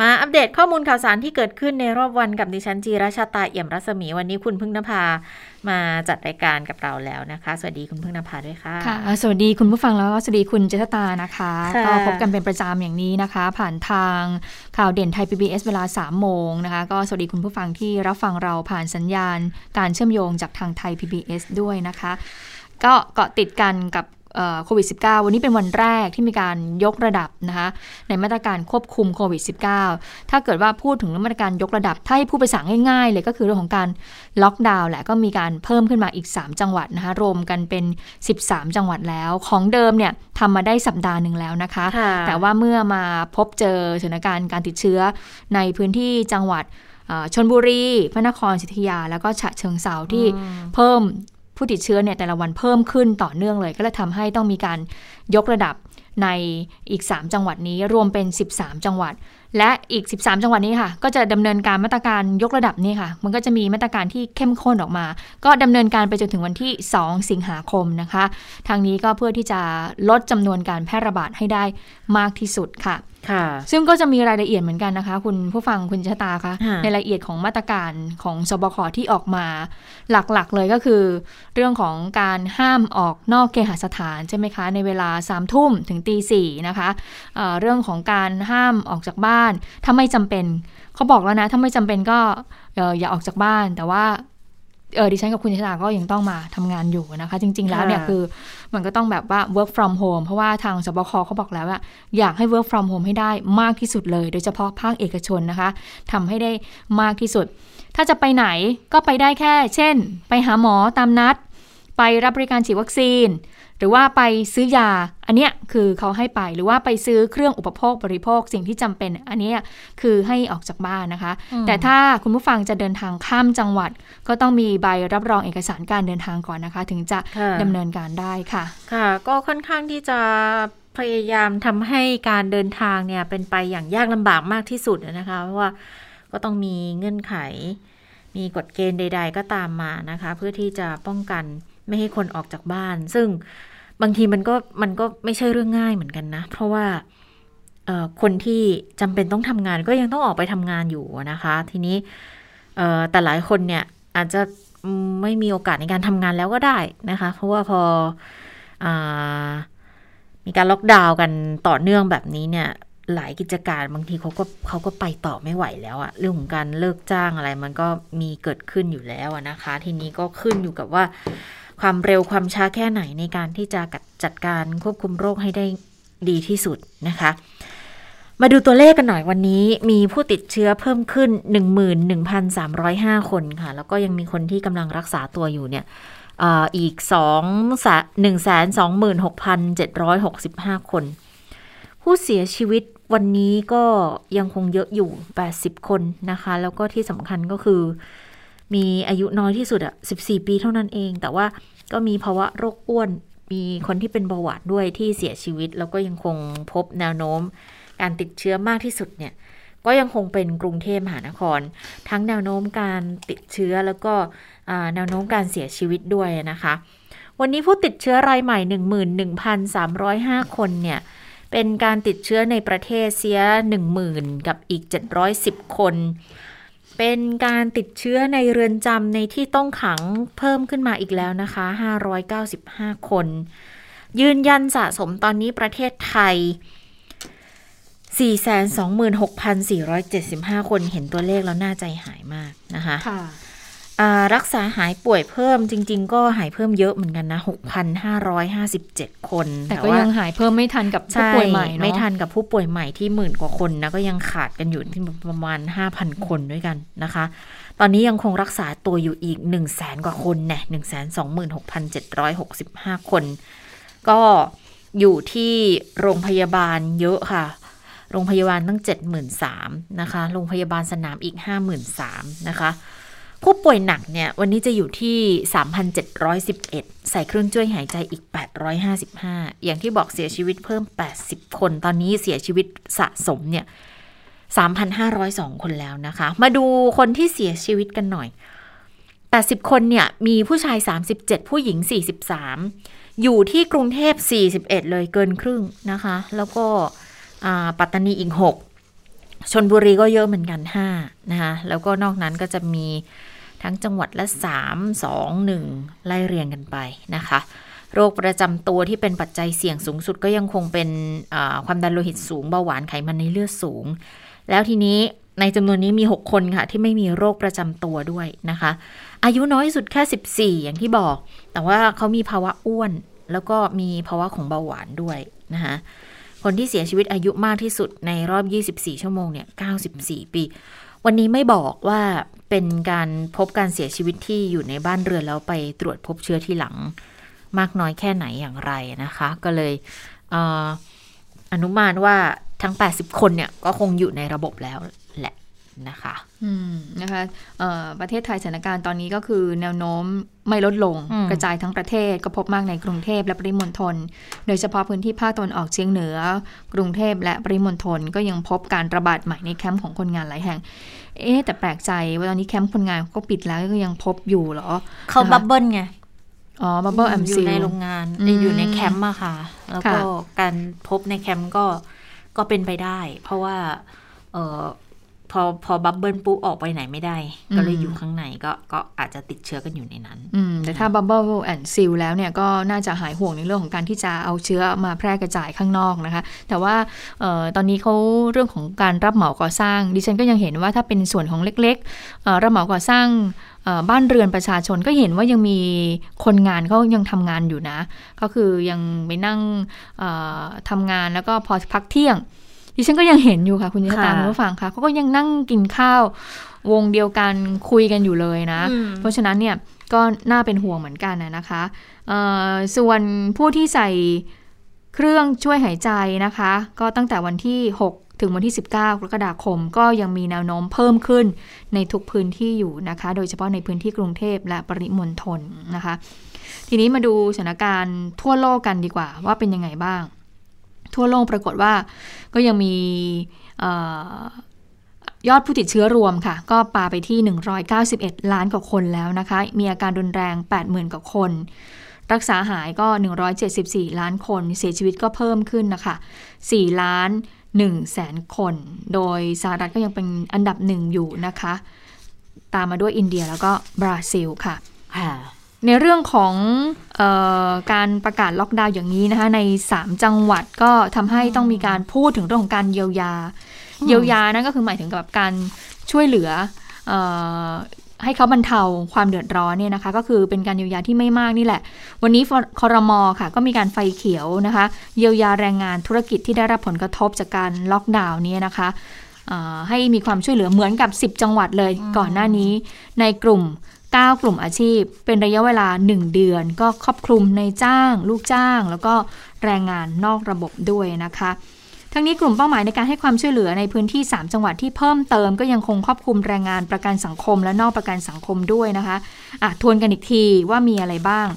มาอัปเดตข้อมูลข่าวสารที่เกิดขึ้นในรอบวันกับดิฉันจีราชาตาเอี่ยมรัศมีวันนี้คุณพึ่งนภามาจัดรายการกับเราแล้วนะคะ สวัสดีคุณพึ่งนภาด้วยค่ะค่ะ สวัสดีคุณผู้ฟังแล้วก็สวัสดีคุณเจษตานะคะค่ะก็พบกันเป็นประจำอย่างนี้นะคะ ผ่านทางข่าวเด่นไทย PBS เวลา3โมงนะคะ ก็สวัสดีคุณผู้ฟังที่รับฟังเราผ่านสัญญาณ การเชื่อมโยงจากทางไทย PBS ด้วยนะคะ ก็เกาะติดกันกับ โควิด -19 วันนี้เป็นวันแรกที่มีการยกระดับนะคะในมาตรการควบคุมโควิด -19 ถ้าเกิดว่าพูดถึงเรื่องมาตรการยกระดับ ถ้าให้ผู้ไปสั่งง่ายๆ เลยก็คือเรื่องของการล็อกดาวน์แหละก็มีการเพิ่มขึ้นมาอีก 3 จังหวัดนะคะรวมกันเป็น 13 จังหวัดแล้ว ของเดิมเนี่ยทำมาได้สัปดาห์หนึ่งแล้วนะคะค่ะแต่ว่าเมื่อมาพบเจอสถานการณ์การติดเชื้อในพื้นที่จังหวัดเอ่อชนบุรี พระนครศรีอยุธยา แล้วก็ฉะเชิงเซาที่เพิ่ม ผู้ติดเชื้อเนี่ยแต่ละวันเพิ่มขึ้นต่อเนื่องเลย ก็เลยทำให้ต้องมีการยกระดับในอีก 3 จังหวัดนี้รวมเป็น 13 จังหวัด และอีก 13 จังหวัดนี้ค่ะ ก็จะดำเนินการมาตรการยกระดับนี้ค่ะ มันก็จะมีมาตรการที่เข้มข้นออกมา ก็ดำเนินการไปจนถึงวันที่ 2 สิงหาคมนะคะ ทางนี้ก็เพื่อที่จะลดจำนวนการแพร่ระบาดให้ได้มากที่สุดค่ะค่ะ ซึ่งก็จะมีรายละเอียดเหมือนกันนะคะ คุณผู้ฟังคุณชะตาคะค่ะในรายละเอียดของมาตรการของสบคที่ออกมา หลักๆเลยก็คือ เรื่องของการห้ามออกนอกเคหสถานใช่ไหมคะ ในเวลา3ามทุ่มถึงตีสี่นะคะเอ่อเรื่องของการห้ามออกจากบ้าน ถ้าไม่จำเป็นเขาบอกแล้วนะ ถ้าไม่จำเป็นก็เอ่ออย่าออกจากบ้าน แต่ว่า เออดิฉันกับคุณชะตาก็ยังต้องมาทำงานอยู่นะคะ จริง ๆ แล้วเนี่ยค่ะคือมันก็ต้องแบบว่า work from home เพราะว่าทางสบคเขาบอกแล้วว่า อยากให้ work from home ให้ได้มากที่สุดเลย โดยเฉพาะภาคเอกชนนะคะทำให้ได้มากที่สุด ถ้าจะไปไหนก็ไปได้แค่ เช่น ไปหาหมอตามนัด ไปรับบริการฉีดวัคซีน หรือว่าไปซื้อยา อันเนี้ยคือเขาให้ไป หรือว่าไปซื้อเครื่องอุปโภคบริโภคสิ่งที่จำเป็น อันเนี้ยคือให้ออกจากบ้านนะคะ แต่ถ้าคุณผู้ฟังจะเดินทางข้ามจังหวัด ก็ต้องมีใบรับรองเอกสารการเดินทางก่อนนะคะ ถึงจะค่ะดำเนินการได้ค่ะ ค่ะ ก็ค่อนข้างที่จะพยายามทำให้การเดินทางเนี่ยเป็นไปอย่างยากลำบากมากที่สุดนะคะ เพราะว่าก็ต้องมีเงื่อนไข มีกฎเกณฑ์ใด ๆ ก็ตามมานะคะ เพื่อที่จะป้องกัน ไม่ให้คนออกจากบ้าน ซึ่งบางทีมันก็มันก็ไม่ใช่เรื่องง่ายเหมือนกันนะ เพราะว่าคนที่จำเป็นต้องทำงานก็ยังต้องออกไปทำงานอยู่นะคะ ทีนี้แต่หลายคนเนี่ยอาจจะไม่มีโอกาสในการทำงานแล้วก็ได้นะคะ เพราะว่าพออมีการล็อกดาวน์กันต่อเนื่องแบบนี้เนี่ยหลายกิจการบางทีเขาก็เขาก็ไปต่อไม่ไหวแล้วอะเรื่องของการเลิกจ้างอะไรมันก็มีเกิดขึ้นอยู่แล้วนะคะ ทีนี้ก็ขึ้นอยู่กับว่า ความเร็วความช้าแค่ไหนในการที่จะจัดการควบคุมโรคให้ได้ดีที่สุดนะคะ มาดูตัวเลขกันหน่อยวันนี้มีผู้ติดเชื้อเพิ่มขึ้น 11,305 คนค่ะ แล้วก็ยังมีคนที่กำลังรักษาตัวอยู่เนี่ยอีกสองหนึ่งแสนสองหมื่นหกพันเจ็ดร้อยหกสิบห้าคน ผู้เสียชีวิตวันนี้ก็ยังคงเยอะอยู่แปดสิบคนนะคะ แล้วก็ที่สำคัญก็คือ มีอายุน้อยที่สุดอะสิบสี่ปีเท่านั้นเอง แต่ว่าก็มีภาวะโรคอ้วน มีคนที่เป็นเบาหวานด้วยที่เสียชีวิต แล้วก็ยังคงพบแนวโน้ม การติดเชื้อมากที่สุดเนี่ย ก็ยังคงเป็นกรุงเทพมหานคร ทั้งแนวโน้มการติดเชื้อแล้วก็แนวโน้มการเสียชีวิตด้วยนะคะ วันนี้ผู้ติดเชื้อรายใหม่ 11,305 คนเนี่ยเป็นการติดเชื้อในประเทศเสีย 10,000 กับอีก 710 คน เป็นการติดเชื้อในเรือนจำในที่ต้องขังเพิ่มขึ้นมาอีกแล้วนะคะ 595 คน ยืนยันสะสมตอนนี้ประเทศไทย 426,475 คนเห็นตัวเลขแล้วน่าใจหายมากนะคะค่ะ รักษาหายป่วยเพิ่มจริง ๆ ก็หายเพิ่มเยอะเหมือนกันนะ 6,557 คน แต่ก็ยังหายเพิ่มไม่ทันกับผู้ป่วยใหม่เนาะไม่ทันกับผู้ป่วยใหม่ที่หมื่นกว่าคนนะ ก็ยังขาดกันอยู่ที่ประมาณ 5,000 คนด้วยกันนะคะ ตอนนี้ยังคงรักษาตัวอยู่อีก 1 0 0 0 0แสนกว่าคนแน่หนึ่งแสนสองหมื่นหกพันเจ็ดร้อยหกสิบห้าคน ก็อยู่ที่โรงพยาบาลเยอะค่ะโรงพยาบาลตั้ง 73,000นะคะ โรงพยาบาลสนามอีก 53,000นะคะ ผู้ป่วยหนักเนี่ยวันนี้จะอยู่ที่ 3,711 ใส่เครื่องช่วยหายใจอีก 855 อย่างที่บอกเสียชีวิตเพิ่ม 80 คน ตอนนี้เสียชีวิตสะสมเนี่ย 3,502 คนแล้วนะคะ มาดูคนที่เสียชีวิตกันหน่อย 80 คนเนี่ยมีผู้ชาย 37 ผู้หญิง 43 อยู่ที่กรุงเทพ 41 เลยเกินครึ่งนะคะ แล้วก็ปัตตานีอีก 6ชนบุรีก็เยอะเหมือนกัน5นะคะแล้วก็นอกนั้นก็จะมี ทั้งจังหวัดละ 3 2 1 ไล่เรียงกันไปนะคะ โรคประจำตัวที่เป็นปัจจัยเสี่ยงสูงสุดก็ยังคงเป็นความดันโลหิตสูงเบาหวานไขมันในเลือดสูง แล้วทีนี้ในจำนวนนี้มี 6 คนค่ะ ที่ไม่มีโรคประจำตัวด้วยนะคะ อายุน้อยสุดแค่ 14 อย่างที่บอก แต่ว่าเขามีภาวะอ้วน แล้วก็มีภาวะของเบาหวานด้วยนะคะคนที่เสียชีวิตอายุมากที่สุดในรอบ 24 ชั่วโมงเนี่ย 94 ปี วันนี้ไม่บอกว่าเป็นการพบการเสียชีวิตที่อยู่ในบ้านเรือนแล้วไปตรวจพบเชื้อที่หลัง มากน้อยแค่ไหนอย่างไรนะคะ ก็เลยออนุมานว่าทั้ง 80 คนเนี่ยก็คงอยู่ในระบบแล้วแหละ นะคะอืมนะคะประเทศไทยสถานการณ์ตอนนี้ก็คือแนวโน้มไม่ลดลงกระจายทั้งประเทศก็พบมากในกรุงเทพและปริมณฑลโดยเฉพาะพื้นที่ภาคตะวันออกเฉียงเหนือ กรุงเทพและปริมณฑลก็ยังพบการระบาดใหม่ในแคมป์ของคนงานหลายแห่ง เอ๊แต่แปลกใจว่าตอนนี้แคมป์คนงานก็ปิดแล้วก็ยังพบอยู่เหรอ เขา bubble ไงอ๋อ bubble and seal อยู่ในโรงงานอยู่ในแคมป์อะค่ะ แล้วก็การพบในแคมป์ก็ก็เป็นไปได้ เพราะว่าเออ พอพอ bubble ปุ๊บออกไปไหนไม่ได้ ก็เลยอยู่ข้างในก็ก็อาจจะติดเชื้อกันอยู่ในนั้นแต่ถ้าบับเบิลแอนด์ซิลแล้วเนี่ยก็น่าจะหายห่วงในเรื่องของการที่จะเอาเชื้อมาแพร่กระจายข้างนอกนะคะ แต่ว่าออตอนนี้เขาเรื่องของการรับเหมาก่อสร้าง ดิฉันก็ยังเห็นว่าถ้าเป็นส่วนของเล็กๆรับเหมาก่อสร้างบ้านเรือนประชาชนก็เห็นว่ายังมีคนงานเขายังทำงานอยู่นะ ก็คือยังไปนั่งทำงานแล้วก็พอพักเที่ยง ดิฉันก็ยังเห็นอยู่ค่ะคุณยิตาคุณผู้ฟังค่ะเขาก็ยังนั่งกินข้าววงเดียวกันคุยกันอยู่เลยนะ เพราะฉะนั้นเนี่ยก็น่าเป็นห่วงเหมือนกันนะคะส่วนผู้ที่ใส่เครื่องช่วยหายใจนะคะ ก็ตั้งแต่วันที่ 6 ถึงวันที่ 19 กรกฎาคม ก็ยังมีแนวโน้มเพิ่มขึ้นในทุกพื้นที่อยู่นะคะ โดยเฉพาะในพื้นที่กรุงเทพและปริมณฑลนะคะ ทีนี้มาดูสถานการณ์ทั่วโลกกันดีกว่าว่าเป็นยังไงบ้าง ทั่วโลกปรากฏว่าก็ยังมียอดผู้ติดเชื้อรวมค่ะ ก็ปาไปที่ 191 ล้านกว่าคนแล้วนะคะ มีอาการรุนแรง 80,000 กว่าคน รักษาหายก็ 174 ล้านคน เสียชีวิตก็เพิ่มขึ้นนะคะ 4 ล้าน1แสนคน โดยสหรัฐก็ยังเป็นอันดับหนึ่งอยู่นะคะ ตามมาด้วยอินเดียแล้วก็บราซิลค่ะ ในเรื่องของออการประกาศล็อกดาวน์อย่างนี้นะคะใน 3 จังหวัดก็ทำให้ต้องมีการพูดถึงเรื่องของการเยียวยา เยียวยานั่นก็คือหมายถึงกับการช่วยเหลือออให้เขาบรรเทาความเดือดร้อนเนี่ยนะคะ ก็คือเป็นการเยียวยาที่ไม่มากนี่แหละ วันนี้คอรมอค่ะ ก็มีการไฟเขียวนะคะ เยียวยาแรงงานธุรกิจที่ได้รับผลกระทบจากการล็อกดาวน์นี้นะคะให้มีความช่วยเหลือเหมือนกับ 10 จังหวัดเลยก่อนหน้านี้ในกลุ่ม 9 กลุ่มอาชีพ เป็นระยะเวลา 1 เดือน ก็ครอบคลุมในจ้าง ลูกจ้าง แล้วก็แรงงานนอกระบบด้วยนะคะ ทั้งนี้กลุ่มเป้าหมายในการให้ความช่วยเหลือในพื้นที่ 3 จังหวัดที่เพิ่มเติมก็ยังคงครอบคลุมแรงงานประกันสังคมและนอกประกันสังคมด้วยนะคะอะทวนกันอีกทีว่ามีอะไรบ้าง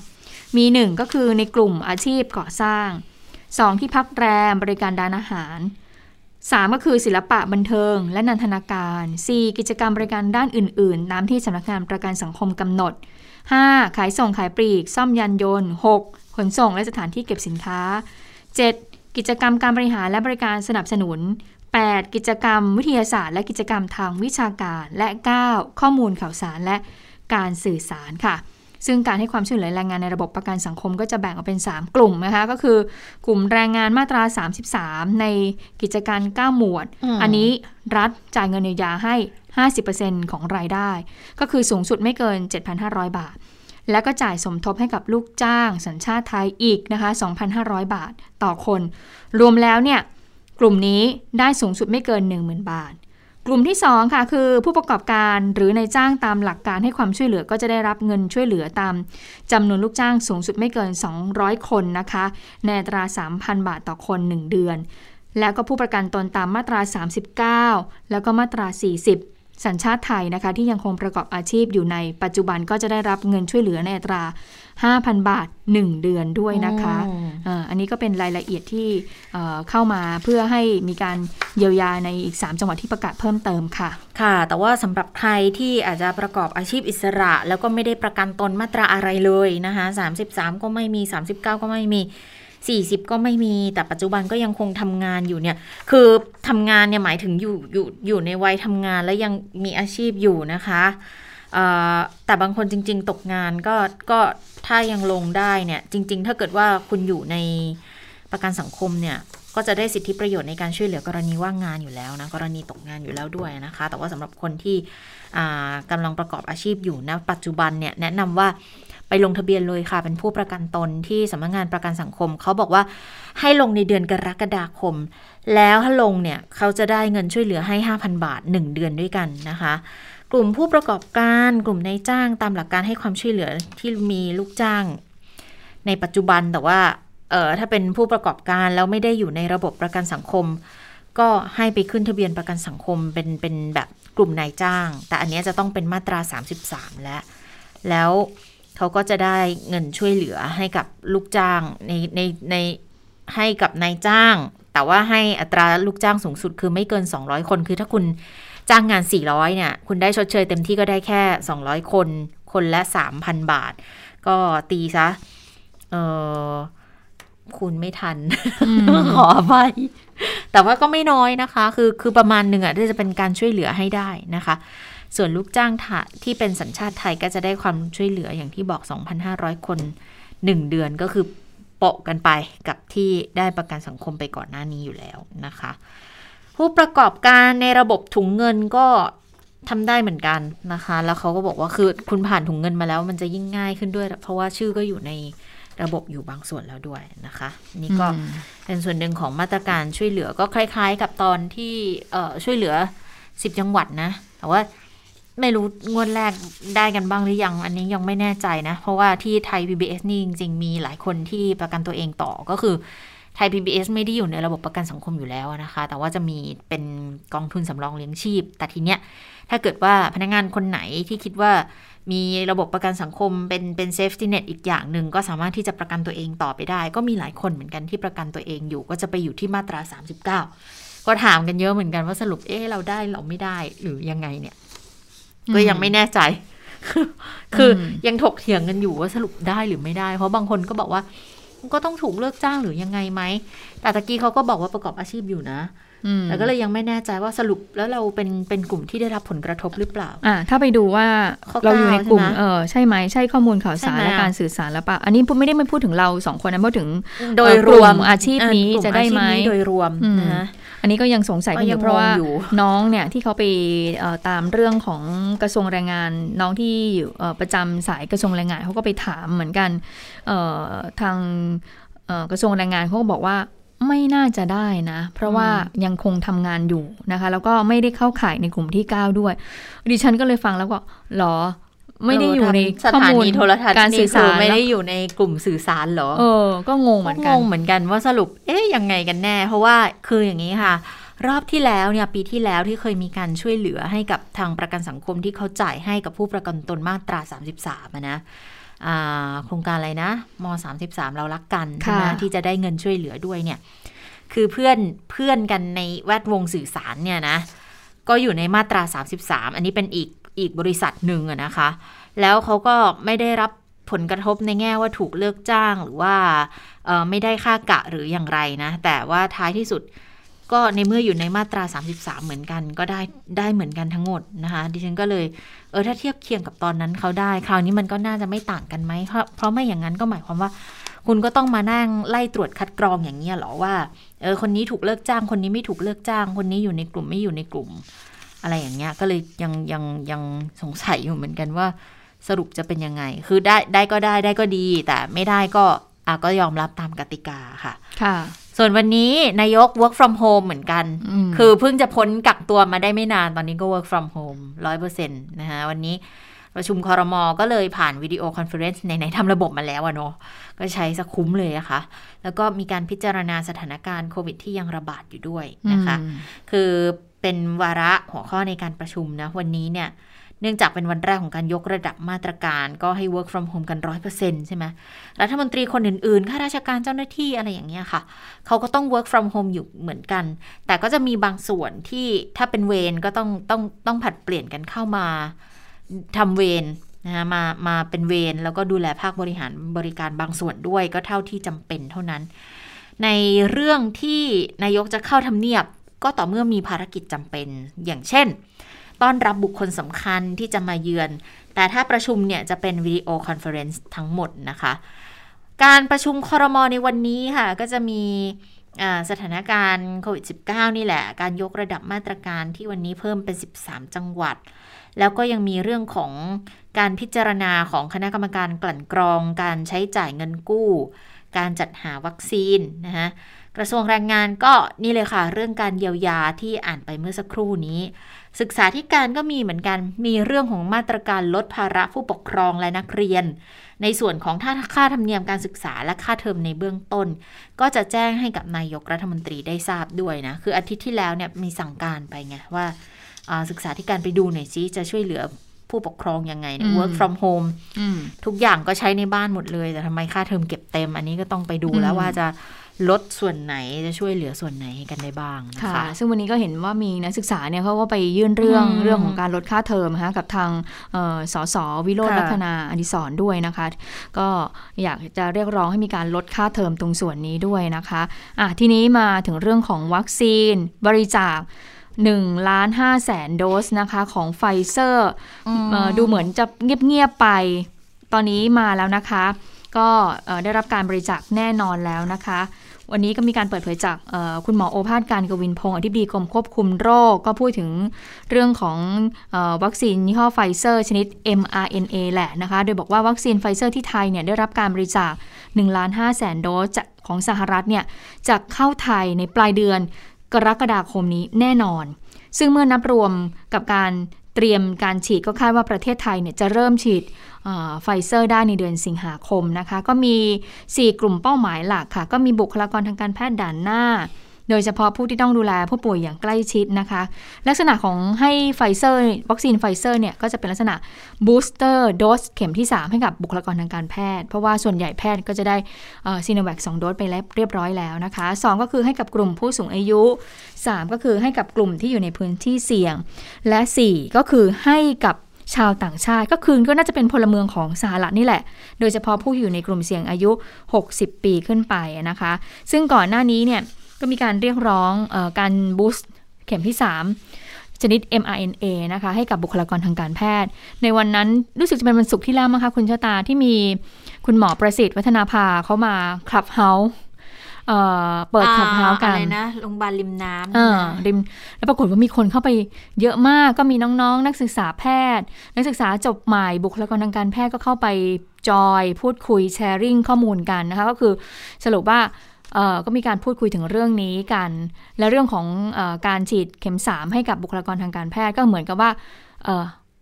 มี 1 ก็คือในกลุ่มอาชีพก่อสร้าง 2 ที่พักแรมบริการด้านอาหาร 3 ก็คือศิลปะบันเทิง และนันทนาการ 4 กิจกรรมบริการด้านอื่น ๆ ตามที่สำนักงานประกันสังคมกำหนด 5. ขายส่งขายปลีก ซ่อมยานยนต์ 6. ขนส่งและสถานที่เก็บสินค้า 7. กิจกรรมการบริหารและบริการสนับสนุน 8. กิจกรรมวิทยาศาสตร์ และกิจกรรมทางวิชาการ และ 9. ข้อมูลข่าวสารและการสื่อสารค่ะ ซึ่งการให้ความช่วยเหลือแรงงานในระบบประกันสังคมก็จะแบ่งออกเป็น 3 กลุ่มนะคะ ก็คือกลุ่มแรงงานมาตรา 33 ในกิจการ 9 หมวดอันนี้รัฐจ่ายเงินเยียวยาให้ 50%ของรายได้ ก็คือสูงสุดไม่เกิน 7,500 บาท แล้วก็จ่ายสมทบให้กับลูกจ้าง สัญชาติไทยอีกนะคะ 2,500 บาทต่อคน รวมแล้วเนี่ยกลุ่มนี้ได้สูงสุดไม่เกิน 10,000 บาท กลุ่มที่ 2 ค่ะคือผู้ประกอบการหรือในจ้างตามหลักการให้ความช่วยเหลือก็จะได้รับเงินช่วยเหลือตามจำนวนลูกจ้างสูงสุดไม่เกิน 200 คนนะคะในตรา 3,000 บาทต่อคน 1 เดือน แล้วก็ผู้ประกันตนตามมาตรา 39 แล้วก็มาตรา 40 สัญชาติไทยนะคะที่ยังคงประกอบอาชีพอยู่ในปัจจุบันก็จะได้รับเงินช่วยเหลือในอัตรา 5,000 บาท 1 เดือนด้วยนะคะอืมอ่าอันนี้ก็เป็นรายละเอียดที่เอ่อเข้ามาเพื่อให้มีการเยียวยาในอีก 3 จังหวัดที่ประกาศเพิ่มเติมค่ะ ค่ะ แต่ว่าสำหรับใครที่อาจจะประกอบอาชีพอิสระ แล้วก็ไม่ได้ประกันตนมาตราอะไรเลยนะคะ33 ก็ไม่มี 39 ก็ไม่มี40 ก็ไม่มีแต่ปัจจุบันก็ยังคงทำงานอยู่เนี่ย คือทำงานเนี่ยหมายถึงอยู่อยู่อยู่ในวัยทำงานแล้วยังมีอาชีพอยู่นะคะเอ่อ แต่บางคนจริง ๆ ตกงานก็ก็ถ้ายังลงได้เนี่ยจริง ๆ ถ้าเกิดว่าคุณอยู่ในประกันสังคมเนี่ยก็จะได้สิทธิประโยชน์ในการช่วยเหลือกรณีว่างงานอยู่แล้วนะกรณีตกงานอยู่แล้วด้วยนะคะ แต่ว่าสำหรับคนที่อ่ากำลังประกอบอาชีพอยู่นะปัจจุบันเนี่ยแนะนำว่าไปลงทะเบียนเลยค่ะ เป็นผู้ประกันตนที่สำนักงานประกันสังคม เขาบอกว่าให้ลงในเดือนกรกฎาคม แล้วถ้าลงเนี่ยเขาจะได้เงินช่วยเหลือให้ 5,000 บาท 1 เดือนด้วยกันนะคะ กลุ่มผู้ประกอบการกลุ่มนายจ้างตามหลักการให้ความช่วยเหลือที่มีลูกจ้าง ในปัจจุบันแต่ว่าเออถ้าเป็นผู้ประกอบการแล้วไม่ได้อยู่ในระบบประกันสังคม ก็ให้ไปขึ้นทะเบียนประกันสังคมเป็นเป็นแบบกลุ่มนายจ้าง แต่อันนี้จะต้องเป็นมาตรา 33 แล้วแล้วเขาก็จะได้เงินช่วยเหลือให้กับลูกจ้างในในในให้กับนายจ้าง แต่ว่าให้อัตราลูกจ้างสูงสุดคือไม่เกิน 200 คนคือถ้าคุณ จ้างงาน 400 เนี่ย คุณได้ชดเชยเต็มที่ก็ได้แค่ 200 คน คนละ 3,000 บาท ก็ตีซะ เออคุณไม่ทัน ขออภัยแต่ว่าก็ไม่น้อยนะคะ คือ คือประมาณหนึ่งอะที่จะเป็นการช่วยเหลือให้ได้นะคะ ส่วนลูกจ้างทะที่เป็นสัญชาติไทยก็จะได้ความช่วยเหลืออย่างที่บอก 2,500 คน 1 เดือนก็คือโปะกันไปกับที่ได้ประกันสังคมไปก่อนหน้านี้อยู่แล้วนะคะ ผู้ประกอบการในระบบถุงเงินก็ทำได้เหมือนกันนะคะ แล้วเขาก็บอกว่าคือคุณผ่านถุงเงินมาแล้ว มันจะยิ่งง่ายขึ้นด้วย เพราะว่าชื่อก็อยู่ในระบบอยู่บางส่วนแล้วด้วยนะคะ นี่ก็เป็นส่วนหนึ่งของมาตรการช่วยเหลือก็คล้าย ๆ กับตอนที่เอ่อช่วยเหลือ10จังหวัดนะ แต่ว่าไม่รู้งวดแรกได้กันบ้างหรือยัง อันนี้ยังไม่แน่ใจนะ เพราะว่าที่ไทย PBS นี่จริง ๆ มีหลายคนที่ประกันตัวเองต่อก็คือไท ย PBS ไม่ได้อยู่ในระบบประกันสังคมอยู่แล้วนะคะ แต่ว่าจะมีเป็นกองทุนสำรองเลี้ยงชีพ แต่ทีเนี้ยถ้าเกิดว่าพนักงานคนไหนที่คิดว่ามีระบบประกันสังคมเป็นเป็น safety net อีกอย่างหนึ่งก็สามารถที่จะประกันตัวเองต่อไปได้ ก็มีหลายคนเหมือนกันที่ประกันตัวเองอยู่ ก็จะไปอยู่ที่มาตรา 39 ก็ถามกันเยอะเหมือนกันว่าสรุปเอ๊ะเราได้เราไม่ได้หรือยังไงเนี่ย ก็ยังไม่แน่ใจ คืออยังถกเถียงกันอยู่ว่าสรุปได้หรือไม่ได้ เพราะบางคนก็บอกว่า ก็ต้องถูกเลิกจ้างหรือยังไงไหม แต่ตะกี้เขาก็บอกว่าประกอบอาชีพอยู่นะอืมแต่ก็เลยยังไม่แน่ใจว่าสรุปแล้วเราเป็นเป็นกลุ่มที่ได้รับผลกระทบหรือเปล่า อ่า ถ้าไปดูว่าข้อเราอยู่ในกลุ่มเก้าใช่ไหมเออใช่ไหมใช่ข้อมูลข่าวสารใช่ไหมและการสื่อสารแล้วปะอันนี้พูดไม่ได้ไม่พูดถึงเราสองคนนะพูดถึงโดยเอ่อรวมกลุ่มอาชีพนี้เออกลุ่จะได้ไหมอาชีพนี้โดยรวมอืมนะฮะ อันนี้ก็ยังสงสัยกันอก็ยัยู่งเพราะว่างงอยู่น้องเนี่ยที่เขาไปเอ่อตามเรื่องของกระทรวงแรงงานน้องที่อยู่เอ่อประจำสายกระทรวงแรงงานเขาก็ไปถามเหมือนกันเอ่อทางเอ่อกระทรวงแรงงานเขาก็บอกว่าไม่น่าจะได้นะ เพราะว่ายังคงทำงานอยู่นะคะ แล้วก็ไม่ได้เข้าข่ายในกลุ่มที่ 9 ด้วย ดิฉันก็เลยฟังแล้วก็หรอ ไม่ได้อยู่ในสข้อถามูลนีโทรทัศน์การนี่สื่อคืสารไม่ได้แล้วอยู่ในกลุ่มสื่อสารเหรอ เออ ก็งงเหมือนก็กังนงเหมือนกันว่าสรุป เอ๊ยยังไงกันแน่ เพราะว่าคืออย่างนี้ค่ะ รอบที่แล้วเนี่ยปีที่แล้วที่เคยมีการช่วยเหลือให้กับทางประกันสังคมที่เขาจ่ายให้กับผู้ประกันตนมาตรา 33อะนะอ่าโครงการอะไรนะม 33 เรารักกันใช่ไหมค่ะที่จะได้เงินช่วยเหลือด้วยเนี่ย คือเพื่อนเพื่อนกันในแวดวงสื่อสารเนี่ยนะ ก็อยู่ในมาตรา 33 อันนี้เป็นอีก อีกบริษัทหนึ่งอะนะคะ แล้วเขาก็ไม่ได้รับผลกระทบในแง่ว่าถูกเลิกจ้างหรือว่าไม่ได้ค่ากะหรืออย่างไรนะ แต่ว่าท้ายที่สุดก็ในเมื่ออยู่ในมาตรา 33 เหมือนกัน ก็ได้ได้เหมือนกันทั้งหมดนะคะ ดิฉันก็เลยเออถ้าเทียบเคียงกับตอนนั้นเขาได้ คราวนี้มันก็น่าจะไม่ต่างกันไหมเพราะเพราะไม่อย่างนั้นก็หมายความว่า คุณก็ต้องมานั่งไล่ตรวจคัดกรองอย่างนี้ยเหรอว่าเออคนนี้ถูกเลิกจ้างคนนี้ไม่ถูกเลิกจ้าง คนนี้อยู่ในกลุ่มไม่อยู่ในกลุ่ม อะไรอย่างเงี้ยก็เลยยังยังยังสงสัยอยู่เหมือนกันว่าสรุปจะเป็นยังไง คือได้ได้ก็ได้ได้ก็ดี แต่ไม่ได้ก็อะก็ยอมรับตามกติกาค่ะ ค่ะ ส่วนวันนี้นายก work from home เหมือนกันอืมคือเพิ่งจะพ้นกักตัวมาได้ไม่นานตอนนี้ก็ work from home ร้อยเปอร์เซ็นต์นะคะวันนี้ประชุมครม. ก็เลยผ่าน video conference ในไหนๆทำระบบมาแล้วอะเนาะก็ใช้สักคุ้มเลยอะค่ะแล้วก็มีการพิจารณาสถานการณ์โควิดที่ยังระบาดอยู่ด้วยนะคะอืมคือ เป็นวาระหัวข้อในการประชุมนะ วันนี้เนี่ย เนื่องจากเป็นวันแรกของการยกระดับมาตรการ ก็ให้ work from home กันร้อยเปอร์เซ็นต์ใช่ไหมรัฐมนตรีคนอื่นๆข้าราชการเจ้าหน้าที่อะไรอย่างเงี้ยค่ะ เขาก็ต้อง work from home อยู่เหมือนกัน แต่ก็จะมีบางส่วนที่ถ้าเป็นเวรก็ต้องต้องต้องผัดเปลี่ยนกันเข้ามาทำเวรนะคะมามาเป็นเวรแล้วก็ดูแลภาคบริหารบริการบางส่วนด้วยก็เท่าที่จำเป็นเท่านั้น ในเรื่องที่นายกจะเข้าทำเนียบ ก็ต่อเมื่อมีภารกิจจำเป็น อย่างเช่น ต้อนรับบุคคลสำคัญที่จะมาเยือน แต่ถ้าประชุมเนี่ยจะเป็น video conference ทั้งหมดนะคะ การประชุมคอรมอในวันนี้ค่ะ ก็จะมีสถานการณ์โควิด -19 นี่แหละ การยกระดับมาตรการที่วันนี้เพิ่มเป็น 13 จังหวัด แล้วก็ยังมีเรื่องของการพิจารณาของคณะกรรมการกลั่นกรอง การใช้จ่ายเงินกู้ การจัดหาวัคซีนนะคะ กระทรวงแรงงานก็นี่เลยค่ะ เรื่องการเยียวยาที่อ่านไปเมื่อสักครู่นี้ ศึกษาธิการก็มีเหมือนกัน มีเรื่องของมาตรการลดภาระผู้ปกครองและนักเรียน ในส่วนของท่าค่าธรรมเนียมการศึกษาและค่าเทอมในเบื้องต้น ก็จะแจ้งให้กับนายกรัฐมนตรีได้ทราบด้วยนะ คืออาทิตย์ที่แล้วเนี่ยมีสั่งการไปไงว่าศึกษาธิการไปดูหน่อยซิจะช่วยเหลือผู้ปกครองยังไงเนี่ย work from home ทุกอย่างก็ใช้ในบ้านหมดเลย แต่ทำไมค่าเทอมเก็บเต็ม อันนี้ก็ต้องไปดูแล้วว่าจะ ลดส่วนไหนจะช่วยเหลือส่วนไหนกันได้บ้างนะคะซึ่งวันนี้ก็เห็นว่ามีนักศึกษาเนี่ยเขาก็ไปยื่นเรื่องเรื่องของการลดค่าเทอมนะคะกับทางสส. วิโรจน์ลักขณาอดิศรด้วยนะคะ ก็อยากจะเรียกร้องให้มีการลดค่าเทอมตรงส่วนนี้ด้วยนะคะอะทีนี้มาถึงเรื่องของวัคซีนบริจาค1ล้าน5แสนโดสนะคะของไฟเซอร์ดูเหมือนจะเงียบๆไป ตอนนี้มาแล้วนะคะ ก็ได้รับการบริจาคแน่นอนแล้วนะคะ วันนี้ก็มีการเปิดเผยจากคุณหมอโอภาสการย์กวินพงศ์อธิบดีกรมควบคุมโรค ก็พูดถึงเรื่องของอวัคซีนยี่ห้อไฟเซอร์ ชนิด mRNA แหละนะคะ โดยบอกว่าวัคซีนไฟเซอร์ที่ไทยเนี่ยได้รับการบริจาค1ล้าน5แสนโดสของสหรัฐเนี่ยจะเข้าไทยในปลายเดือนกรกฎาคมนี้แน่นอน ซึ่งเมื่อนับรวมกับการเตรียมการฉีดก็คาดว่าประเทศไทยเนี่ยจะเริ่มฉีด ไฟเซอร์ได้ในเดือนสิงหาคมนะคะ ก็มี 4 กลุ่มเป้าหมายหลักค่ะ ก็มีบุคลากรทางการแพทย์ด่านหน้า โดยเฉพาะผู้ที่ต้องดูแลผู้ป่วยอย่างใกล้ชิดนะคะ ลักษณะของให้ไฟเซอร์วัคซีนไฟเซอร์เนี่ย ก็จะเป็นลักษณะ booster dose เข็มที่ 3 ให้กับบุคลากรทางการแพทย์ เพราะว่าส่วนใหญ่แพทย์ก็จะได้ซีโนแวคสองโดสไปแล้วเรียบร้อยแล้วนะคะ 2 ก็คือให้กับกลุ่มผู้สูงอายุ 3 ก็คือให้กับกลุ่มที่อยู่ในพื้นที่เสี่ยง และ 4 ก็คือให้กับ ชาวต่างชาติ ก็คือก็น่าจะเป็นพลเมืองของสหรัฐนี่แหละ โดยเฉพาะผู้อยู่ในกลุ่มเสี่ยงอายุ 60 ปีขึ้นไปนะคะ ซึ่งก่อนหน้านี้เนี่ยก็มีการเรียกร้องอการบูสต์เข็มที่ 3 ชนิด mRNA นะคะให้กับบุคลากรทางการแพทย์ ในวันนั้นรู้สึกจะเป็นวันศุกร์ที่แล้วมั้งคะคุณชะตาที่มีคุณหมอประสิทธิ์วัฒนาภาเขามาคลับเฮาส์ เปิดขับเท้ากันอะไรนะโรงพยาบาลริมน้ำริมแล้วปรากฏว่ามีคนเข้าไปเยอะมากก็มีน้องๆ นักศึกษาแพทย์ นักศึกษาจบใหม่บุคลากรทางการแพทย์ก็เข้าไป join พูดคุย sharing ข้อมูลกันนะคะ ก็คือสรุปว่าก็มีการพูดคุยถึงเรื่องนี้กัน และเรื่องของอการฉีดเข็ม 3 ให้กับบุคลากรทางการแพทย์ก็เหมือนกับว่า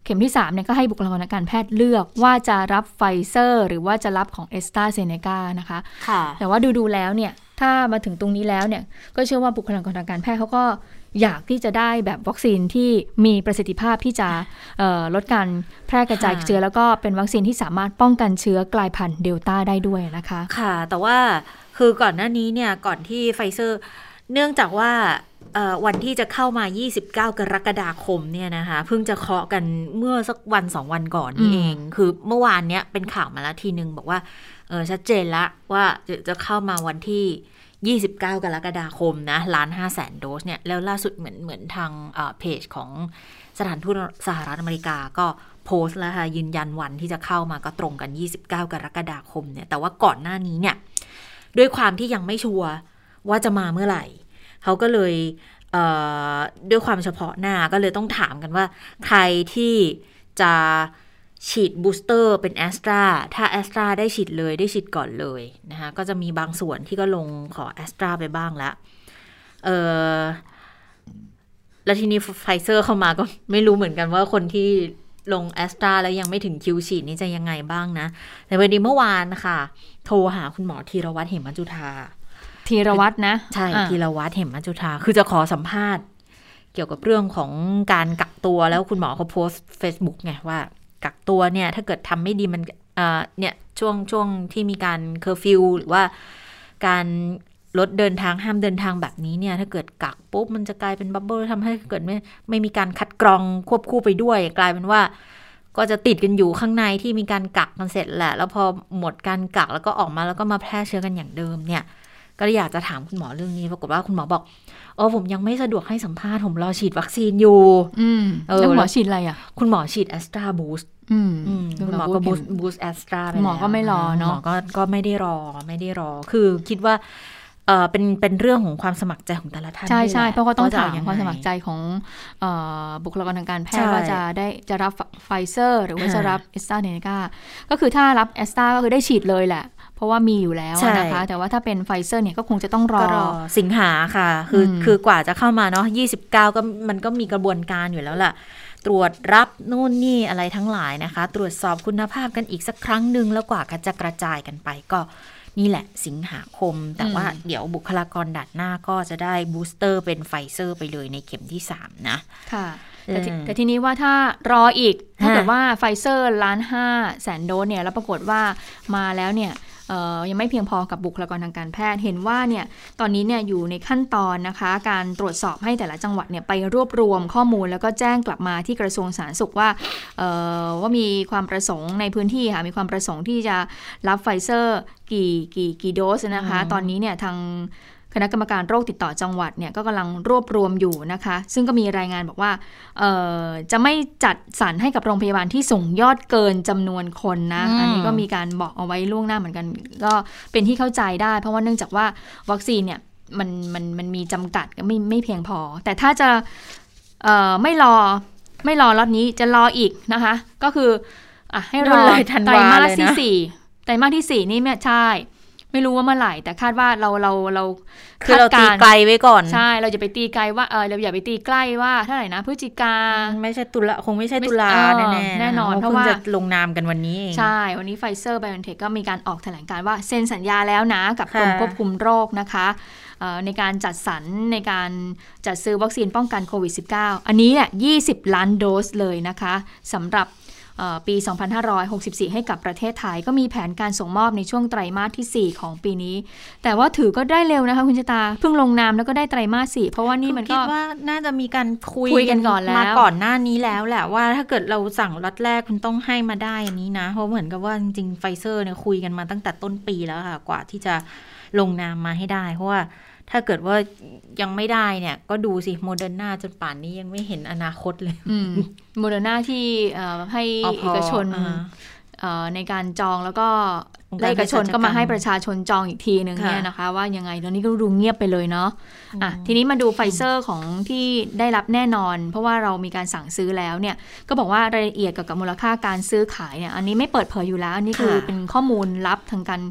เข็มที่3เนี่ยก็ให้บุคลากรทางการแพทย์เลือกว่าจะรับไฟเซอร์ หรือว่าจะรับของแอสตราเซเนกานะคะคะแต่ว่าดูดูแล้วเนี่ย ถ้ามาถึงตรงนี้แล้วเนี่ยก็เชื่อว่าบุคลากรทางการแพทย์เขาก็อยากที่จะได้แบบวัคซีนที่มีประสิทธิภาพที่จะลดการแพร่กระจายเชื้อแล้วก็เป็นวัคซีนที่สามารถป้องกันเชื้อกลายพันธุ์เดลต้าได้ด้วยนะคะ ค่ะ แต่ว่าคือก่อนหน้านี้เนี่ยก่อนที่ไฟเซอร์ เนื่องจากว่า วันที่จะเข้ามา 29 กรกฎาคมเนี่ยนะคะเพิ่งจะเคาะกันเมื่อสักวันสองวันก่อนนี่เอง คือเมื่อวานเนี้ยเป็นข่าวมาแล้วทีนึงบอกว่าเออชัดเจนละว่าจะจะเข้ามาวันที่ 29 กรกฎาคมนะล้านห้าแสนโดสเนี่ยแล้วล่าสุดเหมือนเหมือนทางเพจของสถานทูตสหรัฐอเมริกาก็โพสต์แล้วค่ะยืนยันวันที่จะเข้ามาก็ตรงกัน 29 กรกฎาคมเนี่ยแต่ว่าก่อนหน้านี้เนี่ยด้วยความที่ยังไม่ชัวร์ว่าจะมาเมื่อไหร่ เขาก็เลยด้วยความเฉพาะหน้าก็เลยต้องถามกันว่า ใครที่จะฉีด booster เป็นแอสตราถ้าแอสตราได้ฉีดเลยได้ฉีดก่อนเลยนะคะก็จะมีบางส่วนที่ก็ลงขอแอสตราไปบ้างแล้วเออแล้วทีนี้ไฟเซอร์เข้ามาก็ไม่รู้เหมือนกันว่าคนที่ลงแอสตราแล้วยังไม่ถึงคิวฉีดนี่จะยังไงบ้างนะ แต่วันนี้เมื่อวานค่ะ โทรหาคุณหมอธีระวัฒน์ เหมะจุฑา ธีระวัฒน์นะ ใช่ธีระวัฒน์ เหมะจุฑาคือจะขอสัมภาษณ์ เกี่ยวกับเรื่องของการกักตัวแล้วคุณหมอเขาโพสต์ Facebook ไงว่า กักตัวเนี่ย ถ้าเกิดทำไม่ดีมันเนี่ยช่วงช่วงที่มีการเคอร์ฟิวหรือว่าการลดเดินทางห้ามเดินทางแบบนี้เนี่ย ถ้าเกิดกักปุ๊บมันจะกลายเป็น bubble ทำให้เกิดไม่ไม่มีการคัดกรองควบคู่ไปด้วย กลายเป็นว่าก็จะติดกันอยู่ข้างในที่มีการกักกันเสร็จแหละ แล้วพอหมดการกักแล้วก็ออกมาแล้วก็มาแพร่เชื้อกันอย่างเดิมเนี่ย ก็อยากจะถามคุณหมอเรื่องนี้ ปรากฏว่าคุณหมอบอกอ๋อผมยังไม่สะดวกให้สัมภาษณ์ ผมรอฉีดวัคซีนอยู่ อืมแล้วหมอฉีดอะไรอะ คุณหมอฉีดแอสตรา boostอืมคุณหมอก็ boost แอสตราหมอก็ไม่รอเนาะหมอก็ก็ไม่ได้รอไม่ได้รอ คือคิดว่าเออเป็นเป็นเรื่องของความสมัครใจของแต่ละท่านใช่ใช่เพราะเขาต้องถามความสมัครใจของบุคลากรทางการแพทย์ว่าจะได้จะรับไฟเซอร์ หรือว่าจะรับแอสตราเซเนกาก็คือถ้ารับแอสตราก็คือได้ฉีดเลยแหละ เพราะว่ามีอยู่แล้วนะคะ แต่ว่าถ้าเป็นไฟเซอร์เนี่ยก็คงจะต้องรอสิงหาค่ะ คือคือกว่าจะเข้ามาเนาะ29 ก็มันก็มีกระบวนการอยู่แล้วล่ะ ตรวจรับนู่นนี่อะไรทั้งหลายนะคะ ตรวจสอบคุณภาพกันอีกสักครั้งหนึ่งแล้วกว่าจะกระจายกันไปก็นี่แหละสิงหาคม แต่ว่าเดี๋ยวบุคลากรด่านหน้าก็จะได้ booster เป็นไฟเซอร์ไปเลยในเข็มที่ 3 นะ ค่ะแต่ทีนี้ว่าถ้ารออีก ถ้าเกิดว่าไฟเซอร์ล้านห้าแสนโดสเนี่ย แล้วปรากฏว่ามาแล้วเนี่ย ยังไม่เพียงพอกับบุคลากรทางการแพทย์ เห็นว่าเนี่ยตอนนี้เนี่ยอยู่ในขั้นตอนนะคะ การตรวจสอบให้แต่ละจังหวัดเนี่ยไปรวบรวมข้อมูล แล้วก็แจ้งกลับมาที่กระทรวงสาธารณสุขว่าว่ามีความประสงค์ในพื้นที่ค่ะมีความประสงค์ที่จะรับไฟเซอร์กี่กี่กี่โดสนะคะ ตอนนี้เนี่ยทาง คณะกรรมการโรคติดต่อจังหวัดเนี่ยก็กำลังรวบรวมอยู่นะคะ ซึ่งก็มีรายงานบอกว่าจะไม่จัดสรรให้กับโรงพยาบาลที่ส่งยอดเกินจำนวนคนนะอันนี้ก็มีการบอกเอาไว้ล่วงหน้าเหมือนกัน ก็เป็นที่เข้าใจได้ เพราะว่าเนื่องจากว่าวัคซีนเนี่ยมันมันมันมีจำกัดก็ไม่ไม่เพียงพอ แต่ถ้าจะไม่รอไม่รอรอดนี้จะรออีกนะคะ ก็คืออให้รอไตรมาสที่สี่ไตรมาสที่สี่นี่ไม่ใช่ ไม่รู้ว่าเมื่อไหร่แต่คาดว่าเราเราเราคือเราตีไกลไว้ก่อน ใช่ เราจะไปตีไกลว่าเออเราอย่าไปตีใกล้ว่าเท่าไหร่นะพฤศจิกาไม่ใช่ตุลาคงไม่ใช่ตุลาแน่แน่นอนเพราะว่าจะลงนามกันวันนี้เองใช่ วันนี้ไฟเซอร์ BioNTech ก็มีการออกแถลงการณ์ว่าเซ็นสัญญาแล้วนะกับกรมควบคุมโรคนะคะในการจัดสรรในการจัดซื้อวัคซีนป้องกันโควิด -19 อันนี้เนี่ย20 ล้านโดสเลยนะคะสำหรับ ปี 2564 ให้กับประเทศไทย ก็มีแผนการส่งมอบในช่วงไตรมาสที่ 4 ของปีนี้ แต่ว่าถือก็ได้เร็วนะคะคุณชะตาเพิ่งลงนามแล้วก็ได้ไตรมาสสี่เพราะว่านี่มันก็คิดว่าน่าจะมีการคุยกันก่อนแล้วมาก่อนหน้านี้แล้วแหละว่าถ้าเกิดเราสั่งล็อตแรกคุณต้องให้มาได้อันนี้นะ เพราะเหมือนกับว่าจริงๆไฟเซอร์เนี่ยคุยกันมาตั้งแต่ต้นปีแล้วค่ะกว่าที่จะลงนามมาให้ได้ เพราะว่า ถ้าเกิดว่ายังไม่ได้เนี่ย ก็ดูสิโมเดอร์นาจนป่านนี้ยังไม่เห็นอนาคตเลยโมเดอร์นาที่ให้เอกชนในการจองแล้วก็เอกชนก็มาให้ประชาชนจองอีกทีหนึ่งเนี่ยนะคะ ว่ายังไงตอนนี้ก็ดูเงียบไปเลยเนาะอะทีนี้มาดูไฟเซอร์ของที่ได้รับแน่นอน เพราะว่าเรามีการสั่งซื้อแล้วเนี่ย ก็บอกว่ารายละเอียดเกี่ยวกับมูลค่าการซื้อขายเนี่ยอันนี้ไม่เปิดเผยอยู่แล้ว อันนี้คือเป็นข้อมูลลับทางการ